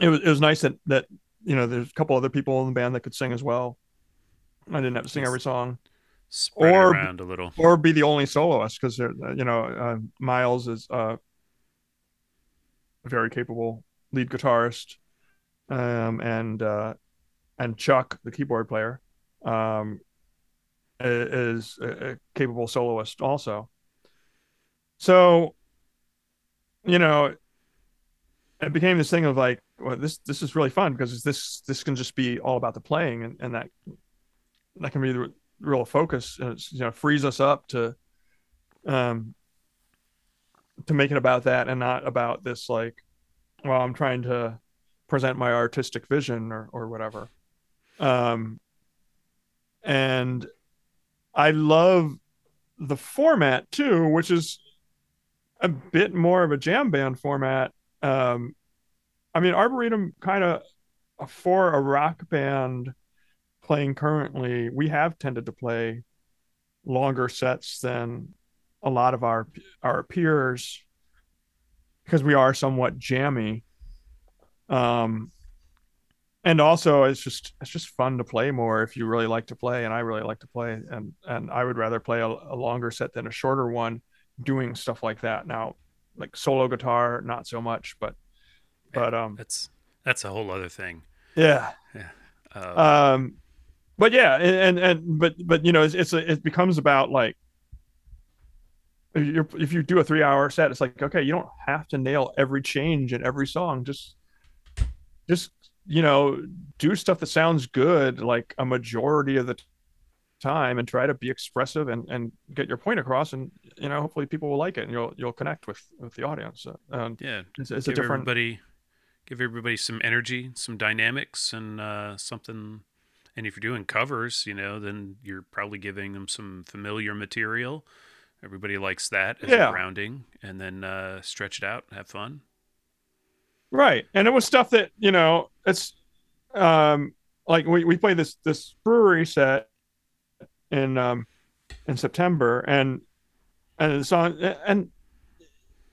it was it was nice that that you know there's a couple other people in the band that could sing as well. I didn't have to sing every song. Spread Or- around a little. or be the only soloist because you know uh, Miles is uh, a very capable lead guitarist, um, and uh, and Chuck, the keyboard player, um, is a, capable soloist also. So, you know, it became this thing of like, well, this this is really fun because this this can just be all about the playing, and, and that that can be the real focus and it's you know frees us up to um to make it about that and not about this like well i'm trying to present my artistic vision or or whatever um and i love the format too which is a bit more of a jam band format um i mean arboretum kind of for a rock band playing currently, we have tended to play longer sets than a lot of our our peers because we are somewhat jammy. Um, and also it's just it's just fun to play more if you really like to play, and I really like to play, and and I would rather play a, a longer set than a shorter one, doing stuff like that. Now, like solo guitar, not so much, but but um That's that's a whole other thing. yeah Uh, um but yeah and and but but you know it's, it's a, it becomes about like if you're if you do a three hour set it's like okay you don't have to nail every change in every song just just you know do stuff that sounds good like a majority of the time and try to be expressive and and get your point across and you know hopefully people will like it and you'll you'll connect with with the audience and yeah, it's, it's a give different everybody give everybody some energy, some dynamics, and uh, something. And if you're doing covers, you know, then you're probably giving them some familiar material. Everybody likes that as Yeah. a grounding, and then uh, stretch it out, have fun. Right. And it was stuff that, you know, it's um like we, we played this this brewery set in um in September and and the song and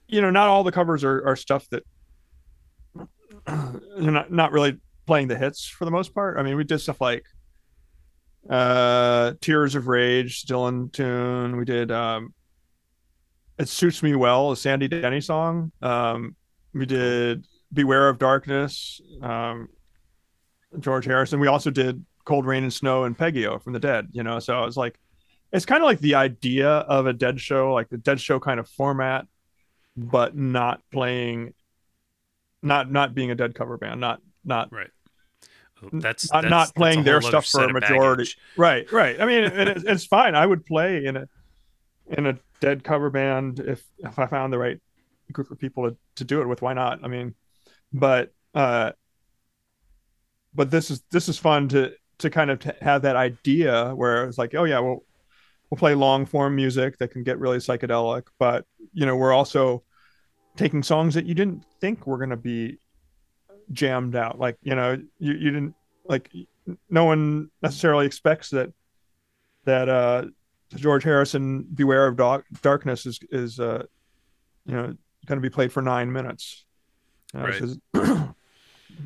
you know, not all the covers are, are stuff that you're not not really playing the hits for the most part. I mean, we did stuff like uh Tears of Rage, in tune. We did um It Suits Me Well, a Sandy Denny song. Um we did Beware of Darkness, um, George Harrison. We also did Cold Rain and Snow and Peggy-O from the Dead, you know. So I was like, it's kind of like the idea of a Dead show, like the Dead show kind of format, but not playing, not not being a Dead cover band, not not Right. That's not, that's- not playing their stuff for a majority. baggage. Right, right. I mean, it, it's fine. I would play in a in a dead cover band if if I found the right group of people to, to do it with. Why not? I mean, but uh, but this is this is fun to to kind of t- have that idea where it's like, oh yeah, well, we'll play long form music that can get really psychedelic, but you know, we're also taking songs that you didn't think were going to be jammed out. Like, you know, you, you didn't like, no one necessarily expects that, that, uh, George Harrison, Beware of Dark- Darkness is, is, uh, you know, going to be played for nine minutes. Know, Right. This is,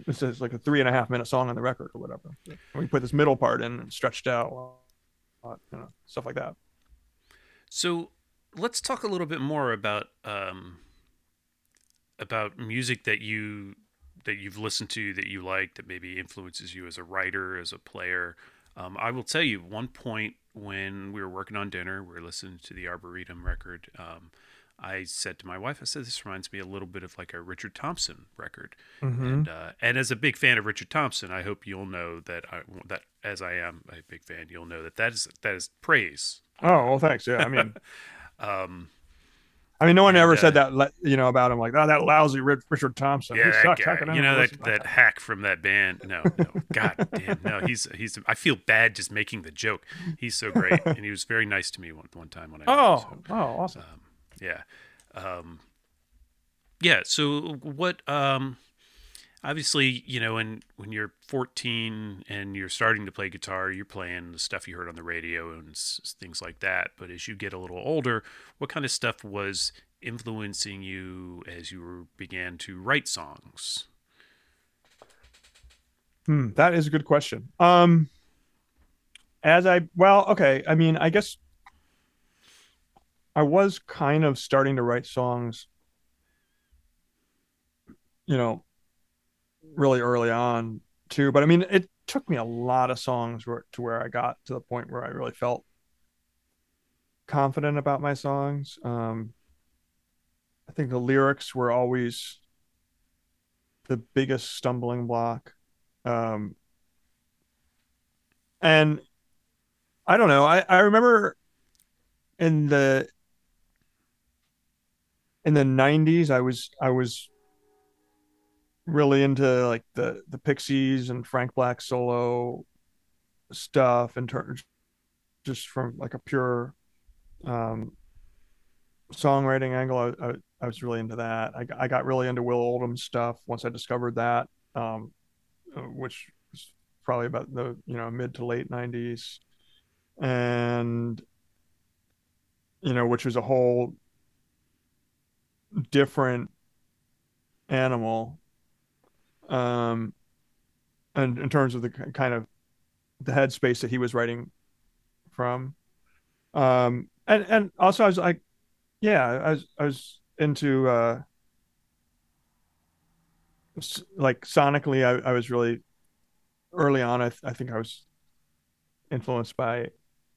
this is like a three and a half minute song on the record or whatever. We put this middle part in and stretched out, uh, you know, stuff like that. So let's talk a little bit more about um, about music that you that you've listened to that you like that maybe influences you as a writer, as a player. Um, I will tell you one point when we were working on dinner, we were listening to the Arboretum record. Um, I said to my wife, I said, "This reminds me a little bit of like a Richard Thompson record." Mm-hmm. And uh, and as a big fan of Richard Thompson, I hope you'll know that I that as I am a big fan, you'll know that that is that is praise. Oh, well, thanks. Yeah. I mean, Um, I mean, no one And, ever uh, said that, you know, about him. Like, oh, that lousy Richard Thompson. yeah, he that sucks. Guy. You know listen that that hack from that band. No, no, God damn, no. He's he's. I feel bad just making the joke. He's so great, and he was very nice to me one one time when I. him, Oh, so, oh, awesome. um, yeah, um, yeah. So what? Um, obviously, you know, when when you're 14 and you're starting to play guitar, you're playing the stuff you heard on the radio and s- things like that. But as you get a little older, what kind of stuff was influencing you as you were, began to write songs? Hmm, that is a good question. Um, as I well, okay. I mean, I guess I was kind of starting to write songs, you know, really early on too. But I mean, it took me a lot of songs where, to where I got to the point where I really felt confident about my songs. Um, I think the lyrics were always the biggest stumbling block. Um, and I don't know. I, I remember in the in the 90s I was I was really into like the the Pixies and Frank Black solo stuff in terms just from like a pure um songwriting angle. I, I, I was really into that. I, I got really into will oldham stuff once i discovered that um which was probably about the you know mid to late 90s and you know which was a whole different animal um and in terms of the kind of the headspace that he was writing from. Um and and also i was like yeah i was i was into uh like sonically i, I was really early on I, I think i was influenced by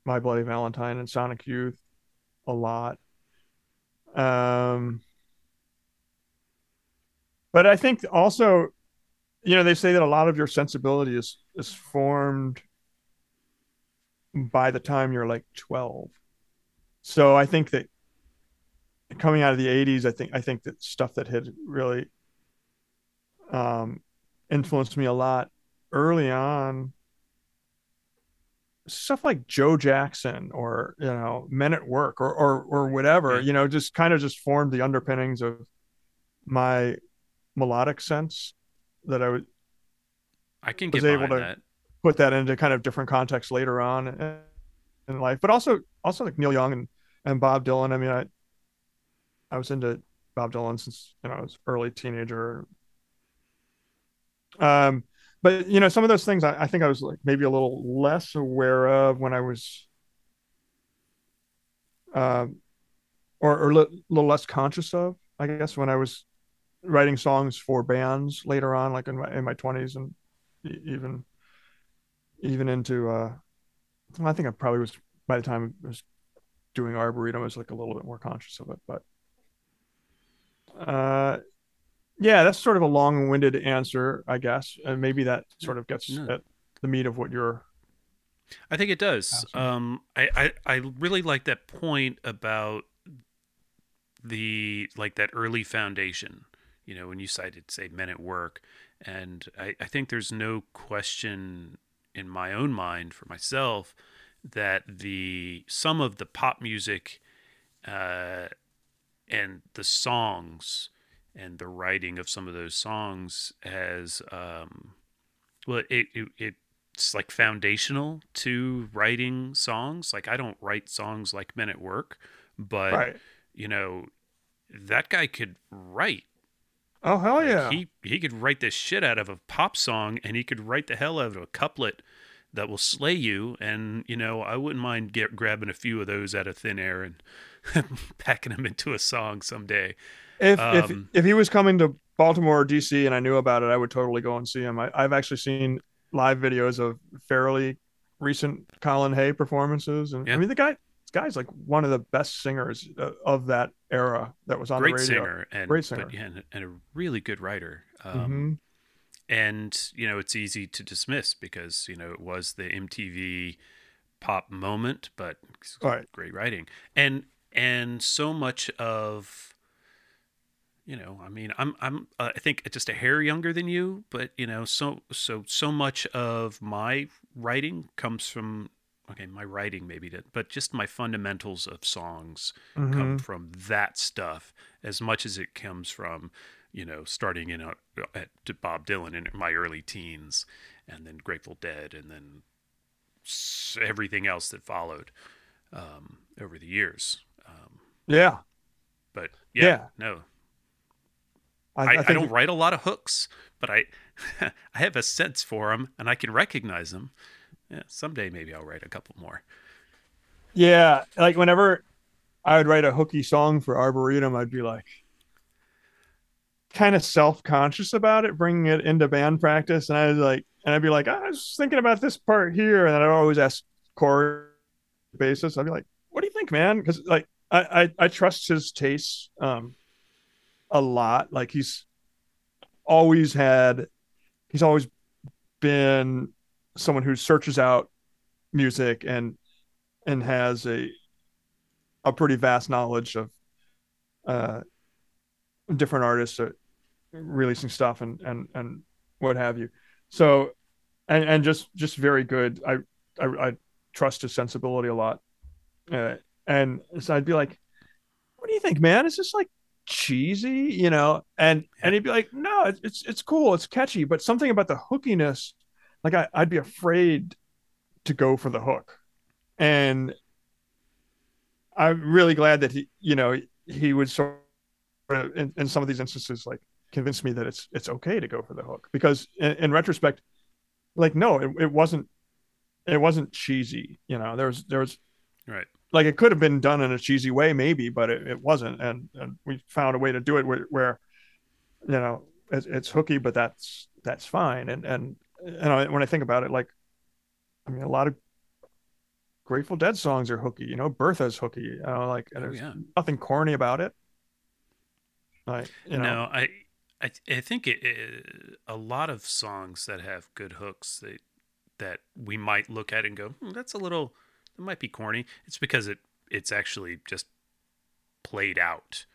my bloody valentine and sonic youth a lot. Um but i think also you know they say that a lot of your sensibility is is formed by the time you're like 12 so i think that coming out of the 80s i think i think that stuff that had really um influenced me a lot early on stuff like joe jackson or you know men at work or or, or whatever you know just kind of just formed the underpinnings of my melodic sense that I would I can was get able to that. put that into kind of different contexts later on in- in life, but also also like Neil Young and and Bob Dylan. I mean, I I was into Bob Dylan since you know I was early teenager. Um, but you know some of those things I, I think I was like maybe a little less aware of when I was, um, or or a li- little less conscious of. I guess when I was writing songs for bands later on, like in my in my twenties and even even into uh, I think I probably was by the time I was doing Arboretum, I was like a little bit more conscious of it. But uh, yeah, that's sort of a long-winded answer, I guess, and maybe that sort of gets No. at the meat of what you're. I think it does. Um, I, I I really like that point about the like that early foundation. You know, when you cited say Men at Work, and I, I think there's no question in my own mind for myself that the some of the pop music uh, and the songs and the writing of some of those songs has um, well it, it, it it's like foundational to writing songs like i don't write songs like men at work but right. you know that guy could write Oh hell Like, yeah! he he could write the shit out of a pop song and he could write the hell out of a couplet that will slay you and you know i wouldn't mind get, grabbing a few of those out of thin air and packing them into a song someday if if um, if he was coming to Baltimore or DC and I knew about it, I would totally go and see him. I, I've actually seen live videos of fairly recent Colin Hay performances, and Yeah. I mean the guy, this guy's like one of the best singers uh, of that era that was on great the radio. singer and Great singer. but yeah, and, and a really good writer um, Mhm. and you know it's easy to dismiss because you know it was the MTV pop moment, but Right. great writing and and so much of you know I mean I'm I'm uh, I think just a hair younger than you, but you know so so so much of my writing comes from okay my writing maybe did but just my fundamentals of songs come Mhm. from that stuff as much as it comes from you know starting in a, at Bob Dylan in my early teens and then Grateful Dead and then everything else that followed um, over the years um, Yeah, but yeah, Yeah. no I, I, I, think don't write a lot of hooks but I I have a sense for them and I can recognize them yeah, someday maybe I'll write a couple more. Yeah, like whenever I would write a hooky song for Arboretum, I'd be like kind of self-conscious about it, bringing it into band practice, and I was like, and I'd be like, I was thinking about this part here, and I'd always ask Corey basis. I'd be like, what do you think, man? Because like I, I I trust his tastes um a lot. Like he's always had he's always been someone who searches out music and and has a a pretty vast knowledge of uh different artists uh, releasing stuff and and and what have you. So and and just just very good. I i, I trust his sensibility a lot. Uh, and so i'd be like what do you think man? Is this like cheesy? You know? And and he'd be like no it's it's, it's cool. It's catchy but something about the hookiness like I, i'd be afraid to go for the hook. And i'm really glad that he you know he would sort of in, in some of these instances like convince me that it's it's okay to go for the hook. Because in, in retrospect like no it, it wasn't it wasn't cheesy you know? There was there was Right. like it could have been done in a cheesy way maybe but it, it wasn't. And, and we found a way to do it where, where you know it's, it's hooky but that's that's fine. And and and I, when i think about it like i mean a lot of grateful dead songs are hooky you know bertha's hooky you know like Oh, there's yeah. nothing corny about it like you know No, I, I, I think it, it, a lot of songs that have good hooks that that we might look at and go, hmm, that's a little, that might be corny. It's because it it's actually just played out.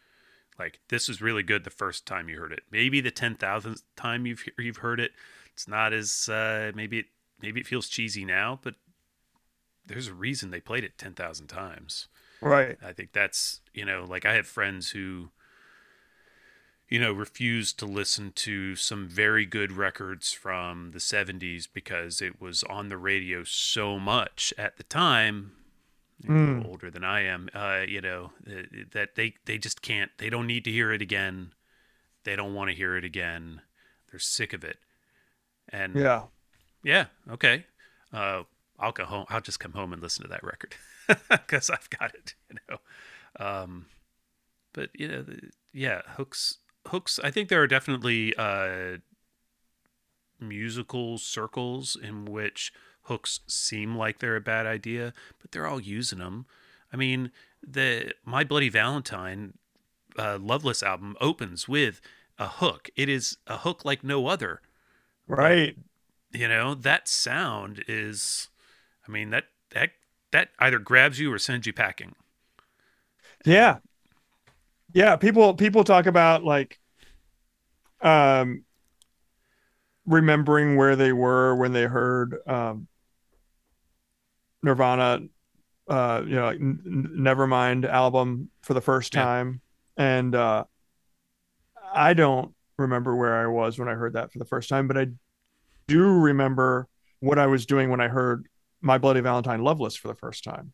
Like this is really good the first time you heard it. Maybe the ten thousandth time you've you've heard it, it's not as uh, maybe it maybe it feels cheesy now, but there's a reason they played it ten thousand times. right. I think that's you know like I have friends who you know refuse to listen to some very good records from the 70s because it was on the radio so much at the time little older than I am uh you know uh, that they they just can't they don't need to hear it again. They don't want to hear it again. They're sick of it and yeah yeah. Okay. Uh, I'll go home. I'll just come home and listen to that record because I've got it. You know. Um, but you know, the- yeah, hooks. Hooks. I think there are definitely uh, musical circles in which hooks seem like they're a bad idea, but they're all using them. I mean, the My Bloody Valentine, uh, Loveless album opens with a hook. It is a hook like no other right you know that sound is i mean that that that either grabs you or sends you packing Yeah. Yeah, people people talk about like um remembering where they were when they heard um Nirvana uh you know like N- Nevermind album for the first Yeah. time and uh I don't remember where I was when I heard that for the first time but I do remember what I was doing when I heard My Bloody Valentine Loveless for the first time.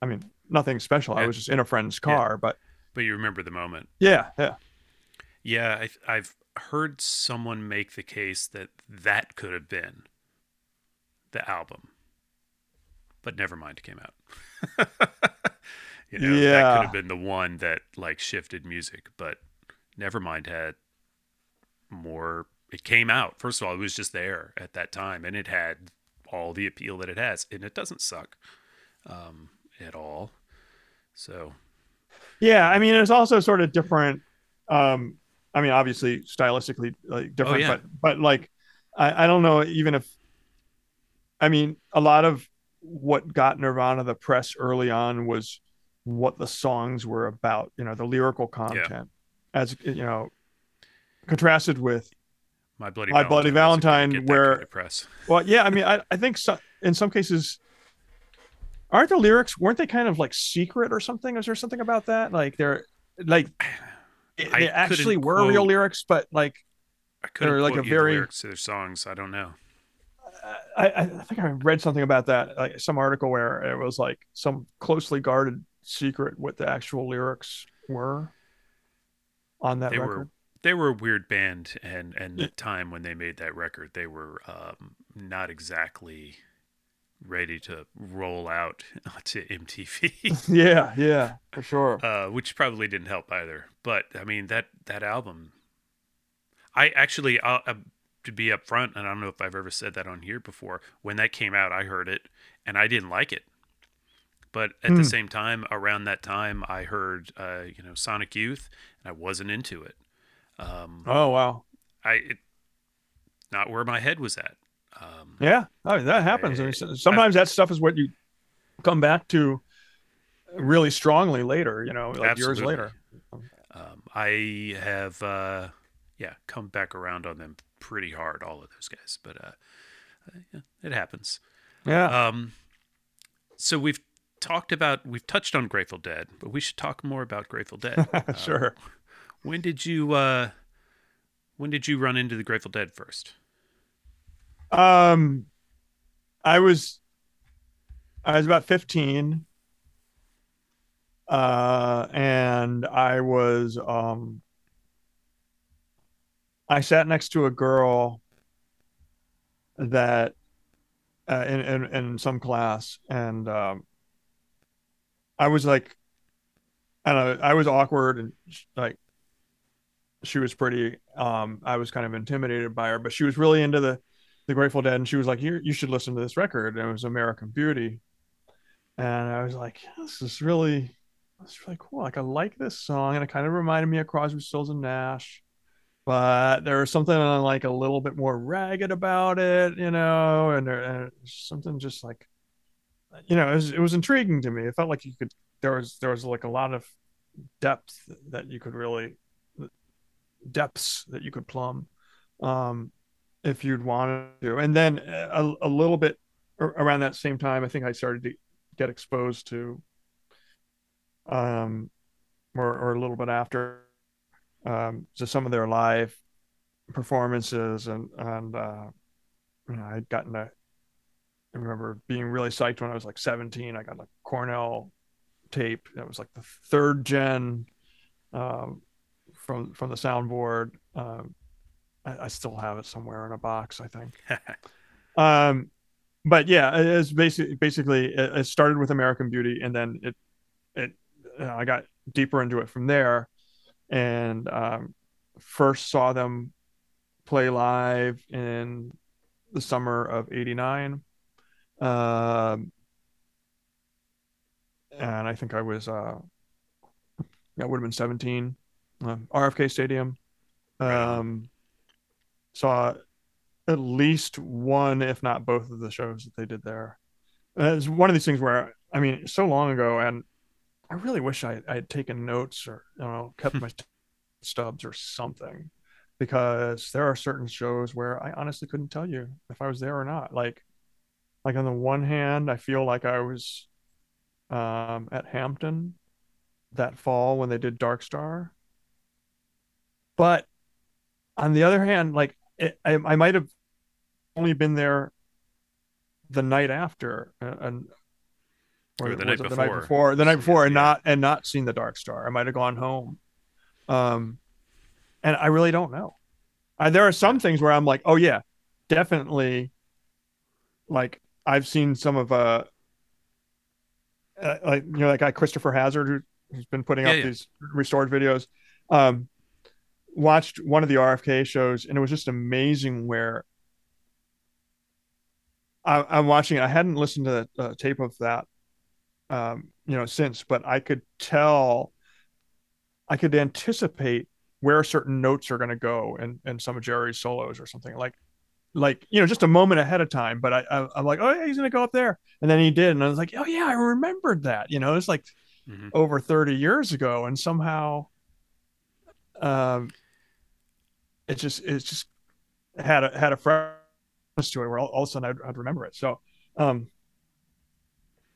I mean, nothing special. I was just in a friend's Yeah. car, but but you remember the moment yeah, yeah. yeah I, i've heard someone make the case that that could have been the album but nevermind came out you know that could have been the one that like shifted music but nevermind had more it came out first of all it was just there at that time and it had all the appeal that it has and it doesn't suck um, at all so Yeah, I mean, it's also sort of different. Um, I mean, obviously, stylistically, like different, yeah. but but like, I, I don't know even if. I mean, a lot of what got Nirvana the press early on was what the songs were about. You know, the lyrical content, as you know, contrasted with My Bloody My Bloody wasn't Valentine, where- press. Well, yeah, I mean, I, I think so, in some cases, aren't the lyrics weren't they kind of like secret or something? Is there something about that? Like they're like they I actually were real lyrics, but like They're like a very- lyrics to their songs. I don't know. I, I think I read something about that, like some article where it was like some closely guarded secret what the actual lyrics were on that They record. were they were a weird band, and and the time when they made that record, they were um, not exactly ready to roll out to MTV, yeah, yeah, for sure. uh, which probably didn't help either. But I mean that that album, I actually uh, uh, to be upfront, and I don't know if I've ever said that on here before. When that came out, I heard it and I didn't like it. But at Hmm. the same time, around that time, I heard uh, you know Sonic Youth, and I wasn't into it. Um, Oh wow. I it, not where my head was at. Um, Yeah, I mean, that happens. I mean, s- sometimes that stuff is what you come back to really strongly later. You know, like years later. Um, I have, uh, yeah, come back around on them pretty hard, all of those guys, but uh, uh, yeah, it happens. Yeah. Um, so we've talked about, we've touched on Grateful Dead, but we should talk more about Grateful Dead. Uh, sure. When did you, uh, when did you run into the Grateful Dead first? Um, I was, I was about fifteen, uh, and I was, um, I sat next to a girl that, uh, in in in some class, and um, I was like, I don't know, I was awkward and like. She was pretty. Um, I was kind of intimidated by her, but she was really into the the Grateful Dead, and she was like, "You you should listen to this record." And it was American Beauty, and I was like, "This is really, this is really cool. Like, I like this song, and it kind of reminded me of Crosby, Stills, and Nash, but there was something like a little bit more ragged about it, you know, and, there, and something just like, you know, it was, it was intriguing to me. It felt like you could there was there was like a lot of depth that you could really depths that you could plumb. Um, if you'd wanted to. And then a, a little bit around that same time, I think I started to get exposed to, um, or, or a little bit after, um, to some of their live performances and, and, uh, you know, I'd gotten to, I remember being really psyched when I was like 17. I got like Cornell tape. That was like the third gen, um, from, from the soundboard. Um, I, I still have it somewhere in a box, I think. um, but yeah, it- it's basically basically it, it started with American Beauty, and then it it know, I got deeper into it from there, and um, first saw them play live in the summer of '89. Um, and I think I was uh, that would have been 17. Um, RFK Stadium. Um, saw at least one, if not both, of the shows that they did there. And it's one of these things where I mean, so long ago, and I really wish I, I had taken notes or you know kept my stubs or something, because there are certain shows where I honestly couldn't tell you if I was there or not. Like, like on the one hand, I feel like I was um, at Hampton that fall when they did Dark Star, but on the other hand, like it, I, I might have only been there the night after uh, and Or or the night it the night before. the night before and yeah. not and not seen the dark star i might have gone home um and i really don't know uh, there are some things where i'm like oh yeah definitely like i've seen some of uh, uh like you know that guy christopher hazard who, who's been putting Yeah, up yeah. these restored videos um watched one of the rfk shows and it was just amazing where I, i'm watching it i hadn't listened to the uh, tape of that um you know since but i could tell i could anticipate where certain notes are going to go in in some of jerry's solos or something like like you know just a moment ahead of time but i, I i'm like oh yeah he's going to go up there and then he did and i was like oh yeah i remembered that you know it's like Mhm. over 30 years ago and somehow um it just it's just had a had a freshness to it where all, all of a sudden I'd, I'd remember it. So um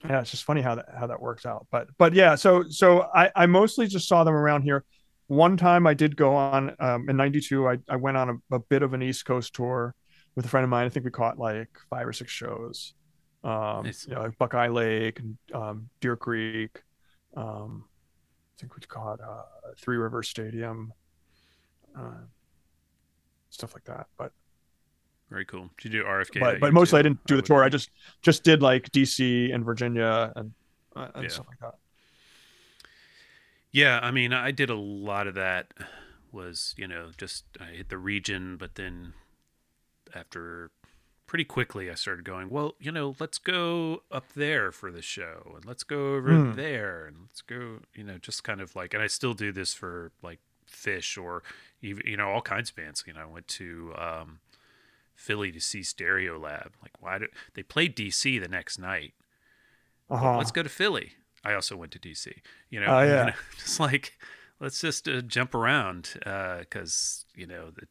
yeah it's just funny how that how that works out. But but yeah so so i i mostly just saw them around here. One time i did go on um in 92 i, I went on a, a bit of an east coast tour with a friend of mine. I think we caught like five or six shows. Um Nice. you know like buckeye lake and um deer creek. Um i think we caught uh three river stadium. Uh, stuff like that but Very cool. Did you do RFK? but but mostly I didn't do the tour. I just just did like DC and Virginia and, uh, and Yeah. stuff like that. Yeah, I mean, I did a lot of that. Was you know just I hit the region, but then after pretty quickly I started going. Well, you know, let's go up there for the show, and let's go over Hmm. there, and let's go. You know, just kind of like, and I still do this for like Phish or even you know all kinds of bands. You know, I went to um, Philly to see Stereolab. Like, why did they played DC the next night? Uh-huh. let's go to Philly. I also went to DC. You know, Oh, you know, just like let's just uh, jump around because you know the,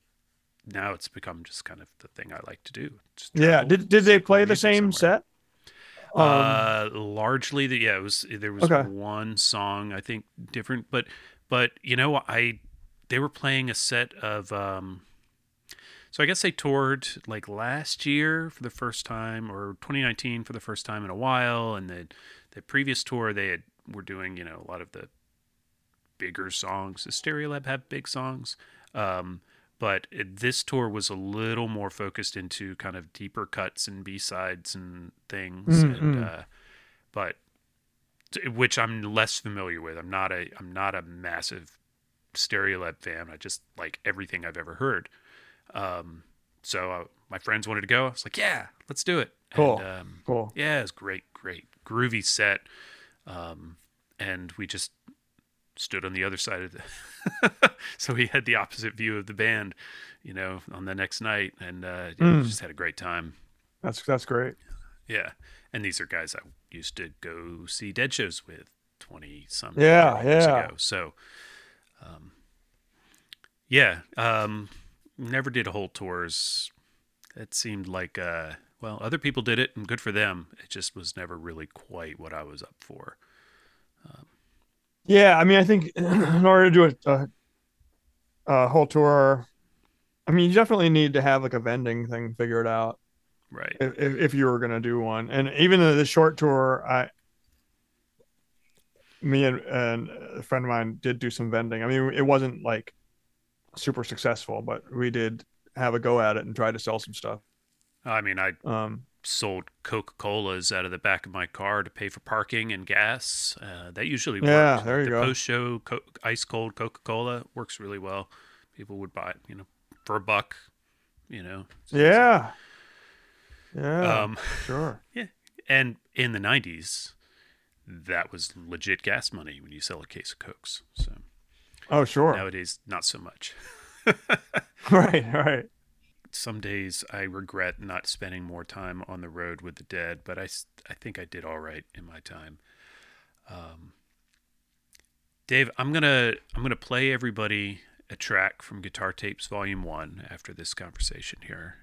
now it's become just kind of the thing I like to do. Yeah. Did did they play the same somewhere. set? Um, uh, largely, the yeah, it was there was Okay. one song I think different, but but you know I they were playing a set of um, so I guess they toured like last year for the first time or 2019 for the first time in a while, and the the previous tour they had were doing you know a lot of the bigger songs. The Stereolab have big songs. Um, but this tour was a little more focused into kind of deeper cuts and B sides and things, Mm, and uh, but which I'm less familiar with. I'm not a I'm not a massive Stereolab fan. I just like everything I've ever heard. Um, so uh, my friends wanted to go. I was like, yeah, let's do it. Cool. And, um, cool. yeah, it was great, great, groovy set. Um, and we just stood on the other side of the, so we had the opposite view of the band, you know, on the next night, and uh, Mm. just had a great time. That's that's great. Yeah, and these are guys I used to go see dead shows with twenty some Yeah, years yeah. ago. So, um, yeah, um, never did whole tours. It seemed like, uh, well, other people did it, and good for them. It just was never really quite what I was up for. Yeah, I mean, I think in order to do a, a, a whole tour, I mean, you definitely need to have like a vending thing figured out Right. if, if, you were gonna do one. And even the short tour, I, me and, and a friend of mine did do some vending. I mean, it wasn't like super successful, but we did have a go at it and try to sell some stuff. I mean, I Um, sold Coca Colas out of the back of my car to pay for parking and gas. Uh, that usually works. Yeah, there you the go. Post show co- ice cold Coca Cola works really well. People would buy it, you know, for a buck. You know. yeah, yeah, Um, sure. Yeah, and in the '90s, that was legit gas money when you sell a case of cokes. So Oh, sure. nowadays, not so much. right, right. Some days I regret not spending more time on the road with the dead, but I, I think I did all right in my time. Um, Dave, I'm gonna I'm gonna play everybody a track from Guitar Tapes Volume One after this conversation here,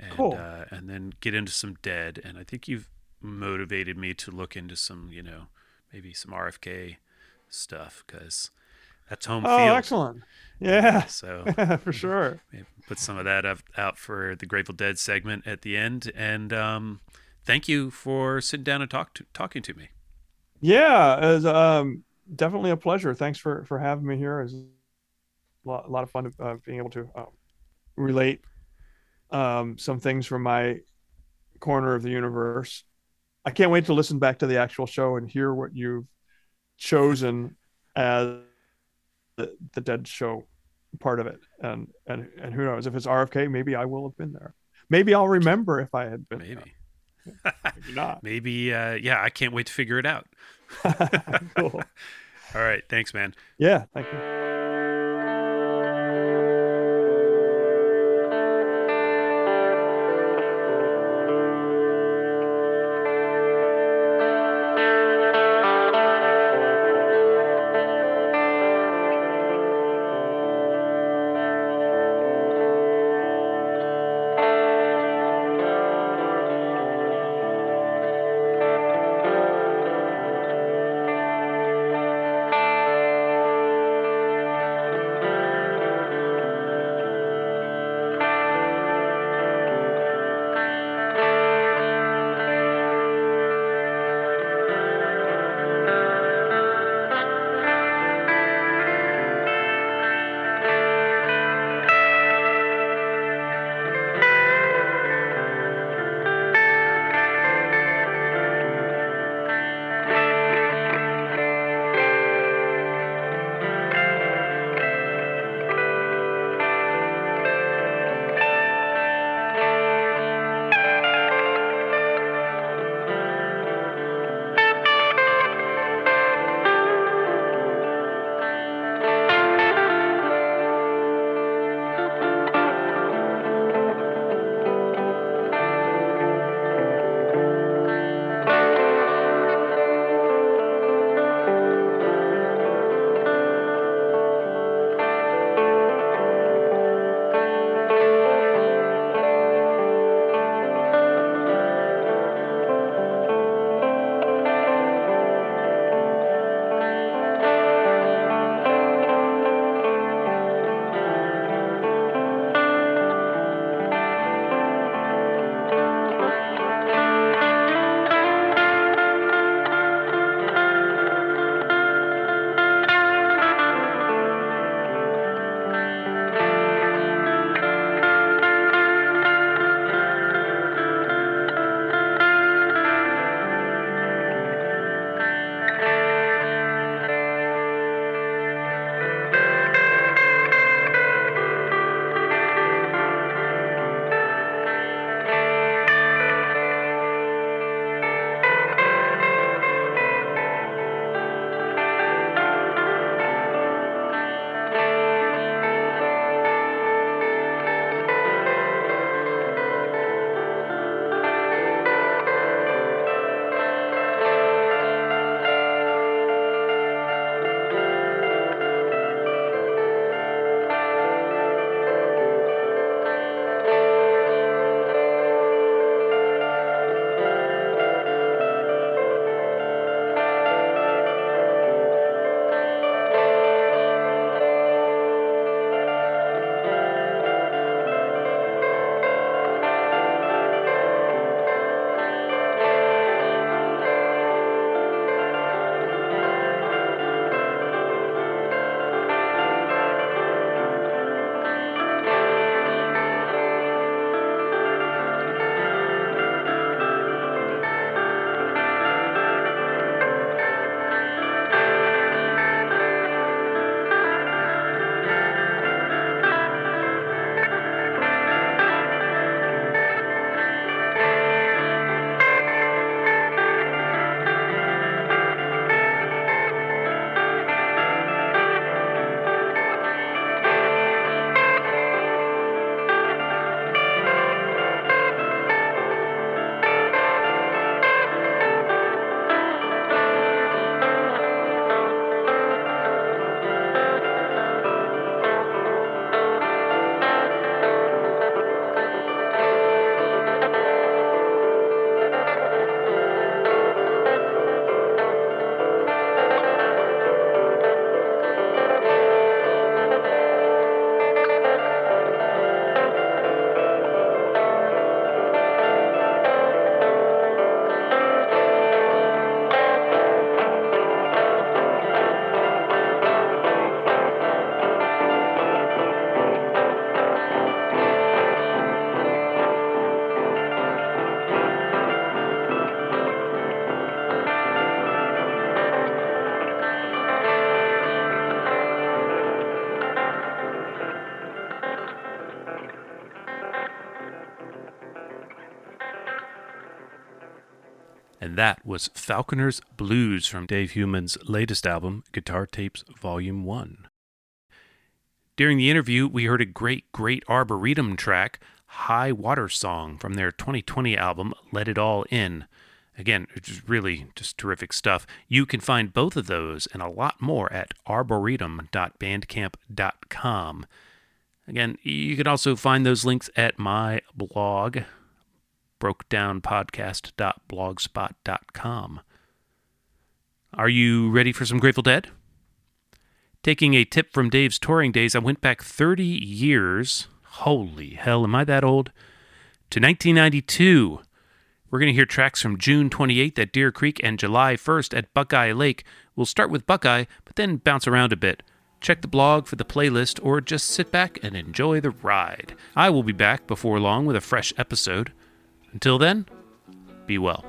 and Cool. uh, and then get into some Dead. And I think you've motivated me to look into some, you know, maybe some RFK stuff because that's home Oh, field. excellent. Yeah, So for sure. put some of that up, out for the Grateful Dead segment at the end. And um, thank you for sitting down and talk to, talking to me. Yeah, it was um, definitely a pleasure. Thanks for for having me here. It was a lot, a lot of fun uh, being able to uh, relate um, some things from my corner of the universe. I can't wait to listen back to the actual show and hear what you've chosen as the, the Dead Show part of it. And and and who knows if it's RFK, maybe I will have been there. Maybe I'll remember if I had been. there. Maybe. Maybe not. Maybe, uh, yeah, I can't wait to figure it out. cool. All right. Thanks, man. Yeah. Thank you. That was Falconer's Blues from Dave Heumann's latest album, Guitar Tapes Volume 1. During the interview, we heard a great, great Arboretum track, High Water Song, from their 2020 album, Let It All In. Again, it's really just terrific stuff. You can find both of those and a lot more at arboretum.bandcamp.com. Again, you can also find those links at my blog, brokedownpodcast.blogspot.com. Are you ready for some Grateful Dead? Taking a tip from Dave's touring days, I went back 30 years. Holy hell, am I that old? To 1992. We're going to hear tracks from June 28th at Deer Creek and July 1st at Buckeye Lake. We'll start with Buckeye, but then bounce around a bit. Check the blog for the playlist or just sit back and enjoy the ride. I will be back before long with a fresh episode. Until then, be well.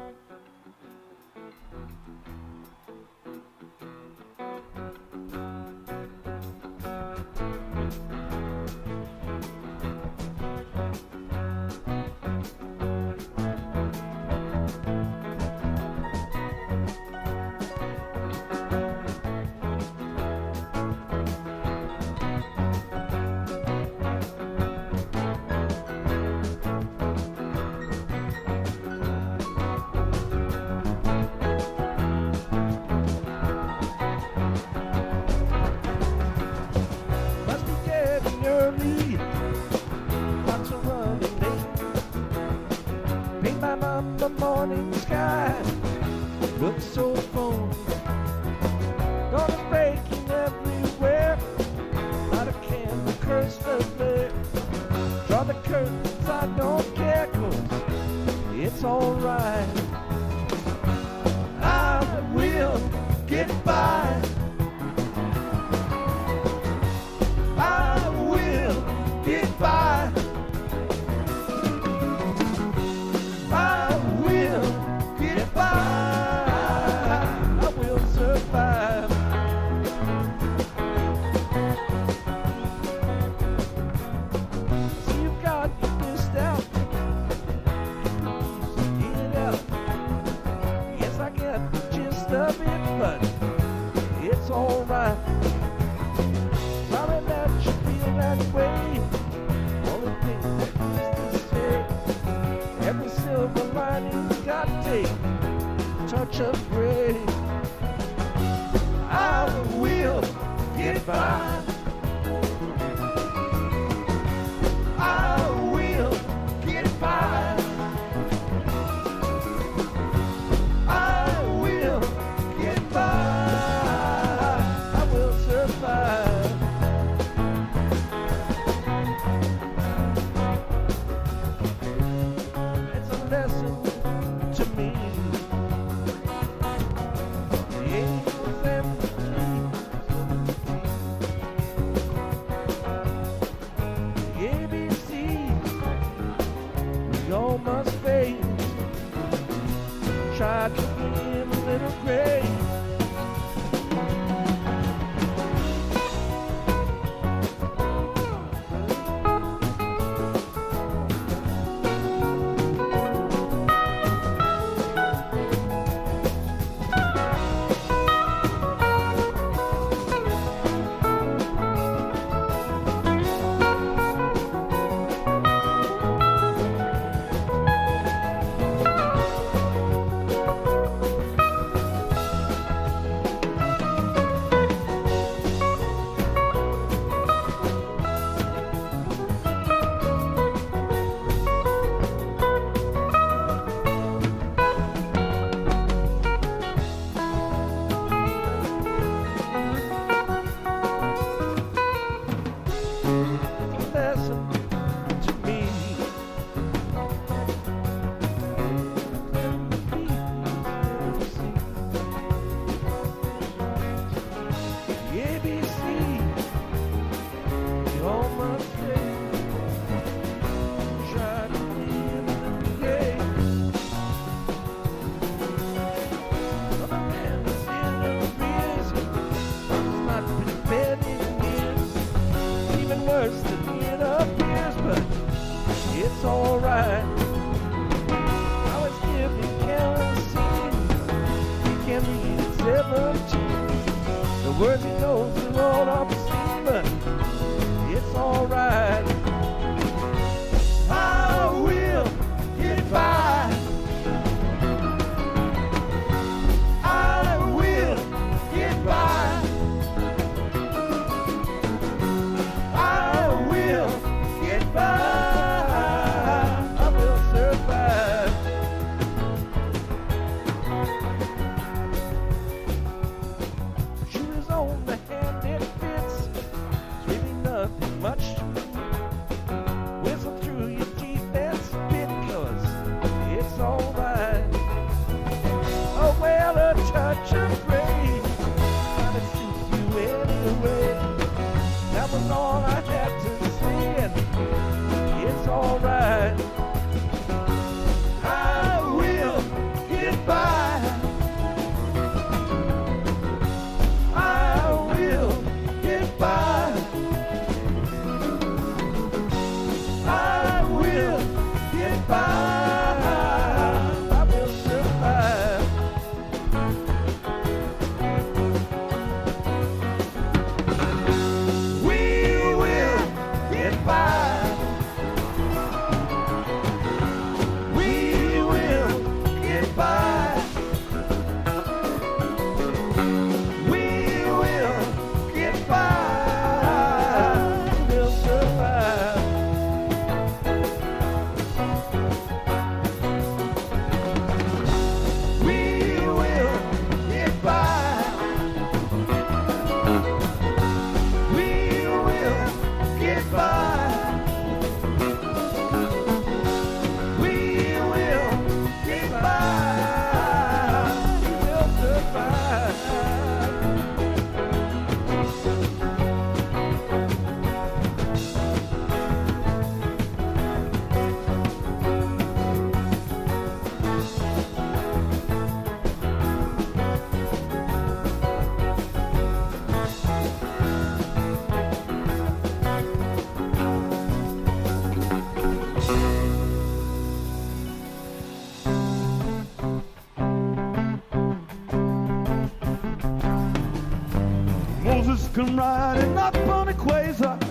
Come riding up on a quasar.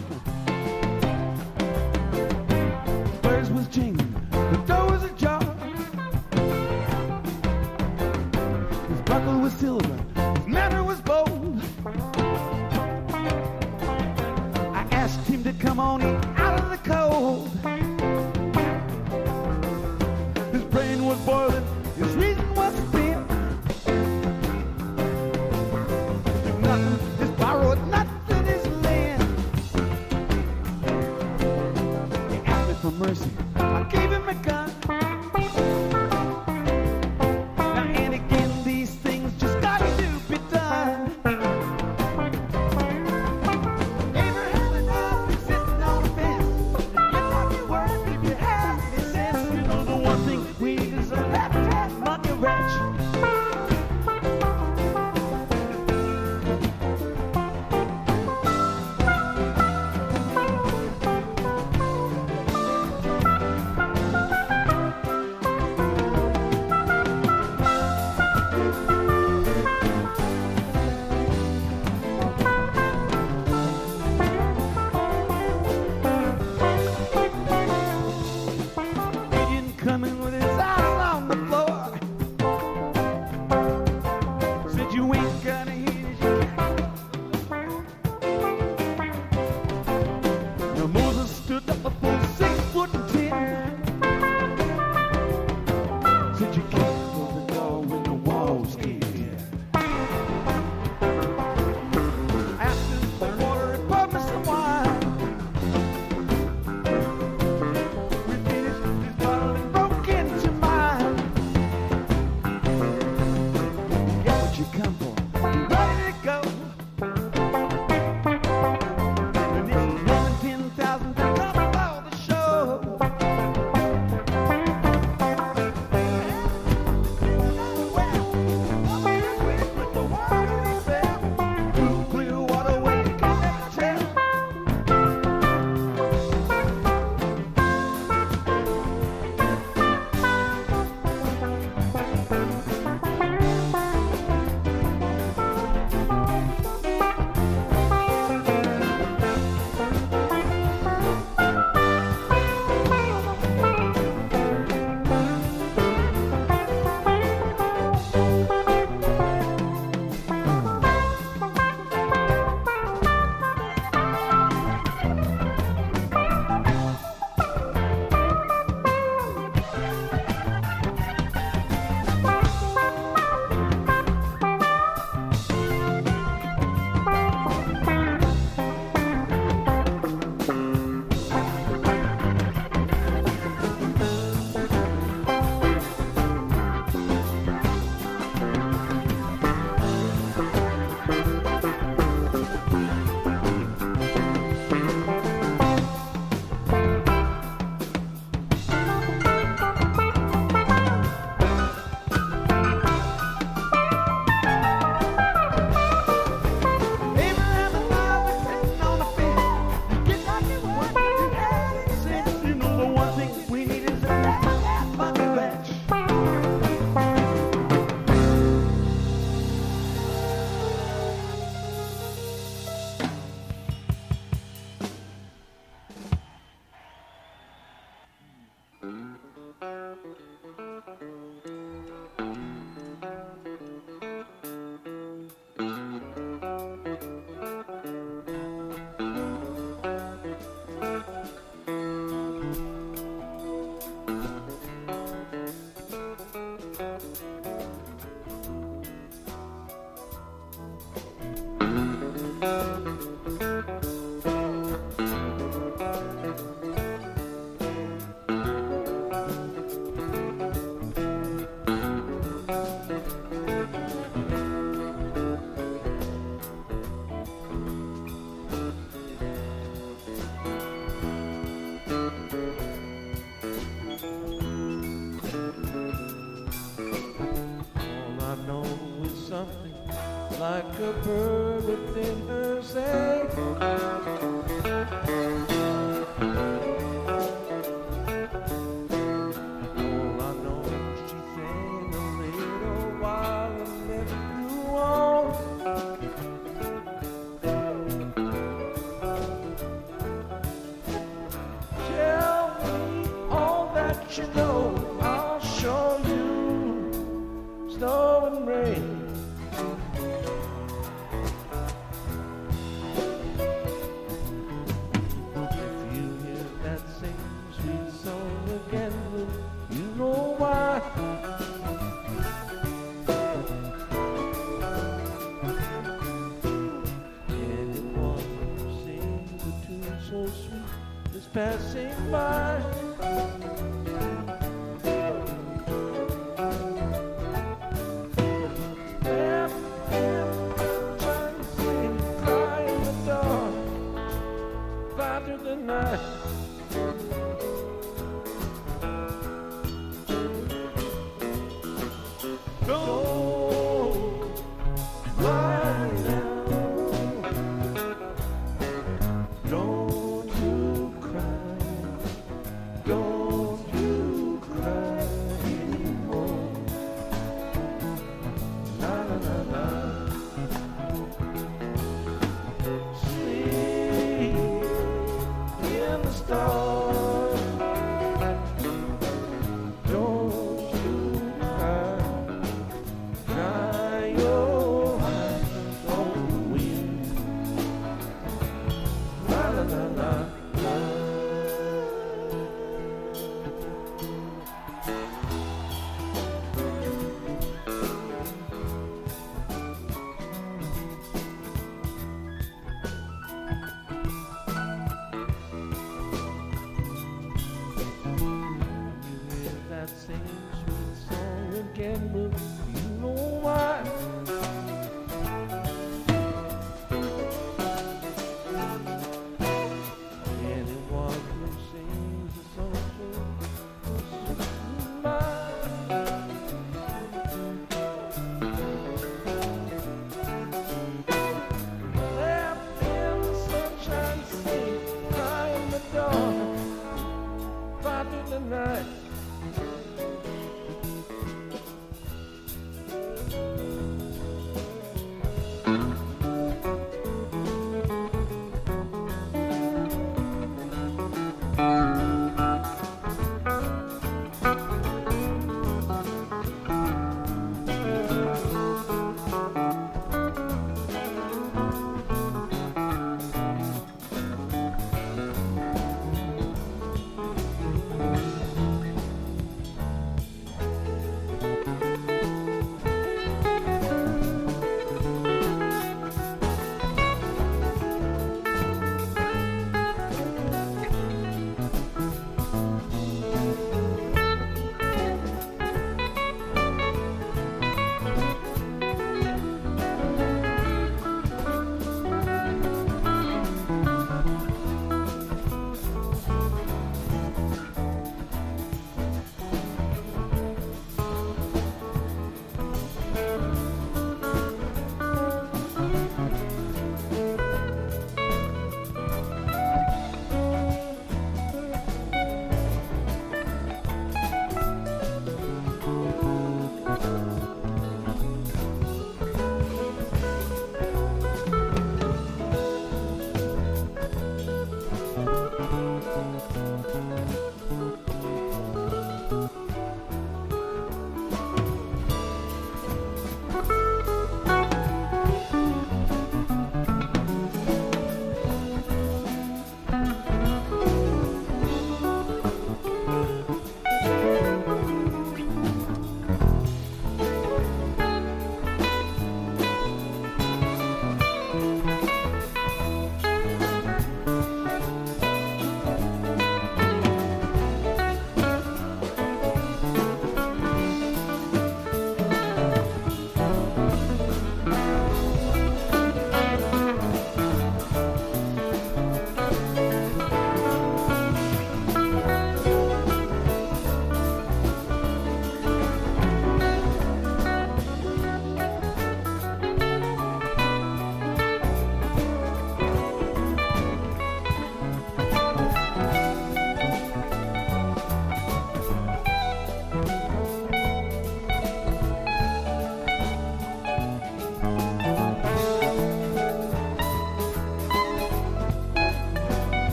Don't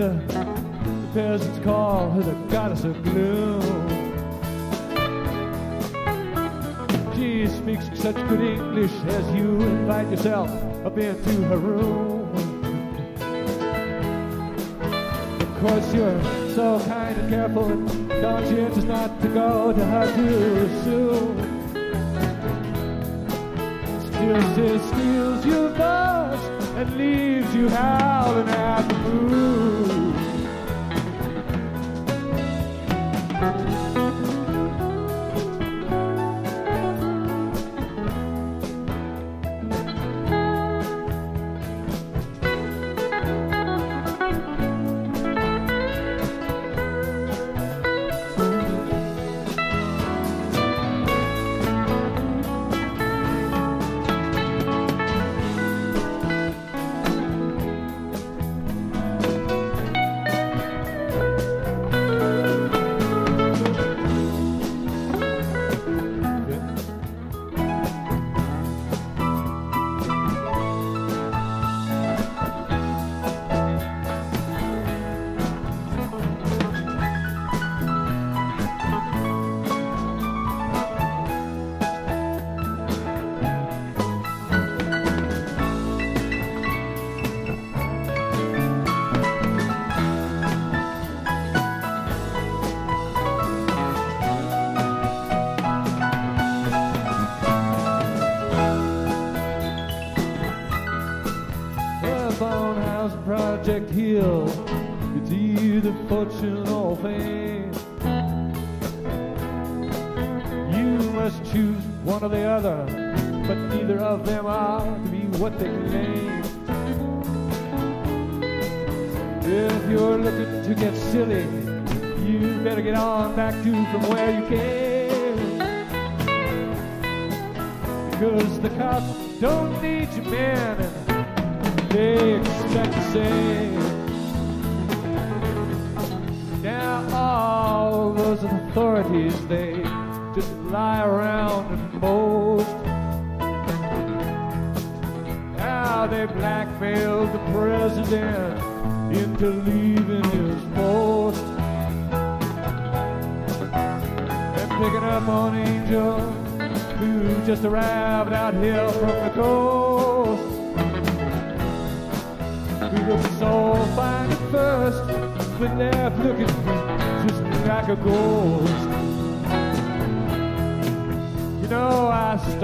The peasants call her the goddess of gloom. She speaks such good English as you invite yourself up into her room. Of course, you're so kind and careful and conscientious not to go to her too soon. Steals, she steals your bus and leaves you howling at the moon.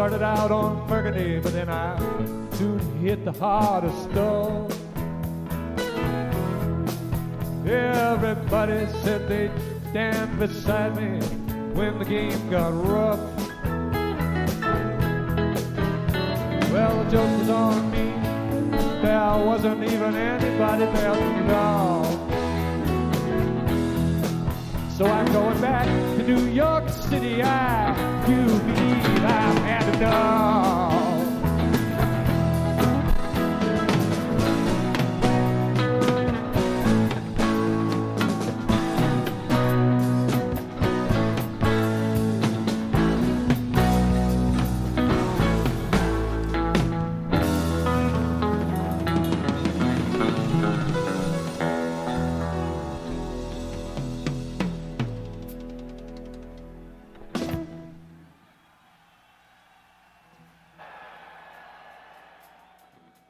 Started out on Burgundy, but then I soon hit the of stone. Everybody said they'd stand beside me when the game got rough. Well, the joke was on me. There wasn't even anybody there to love. So I'm going back to New York City. I do believe I've had enough.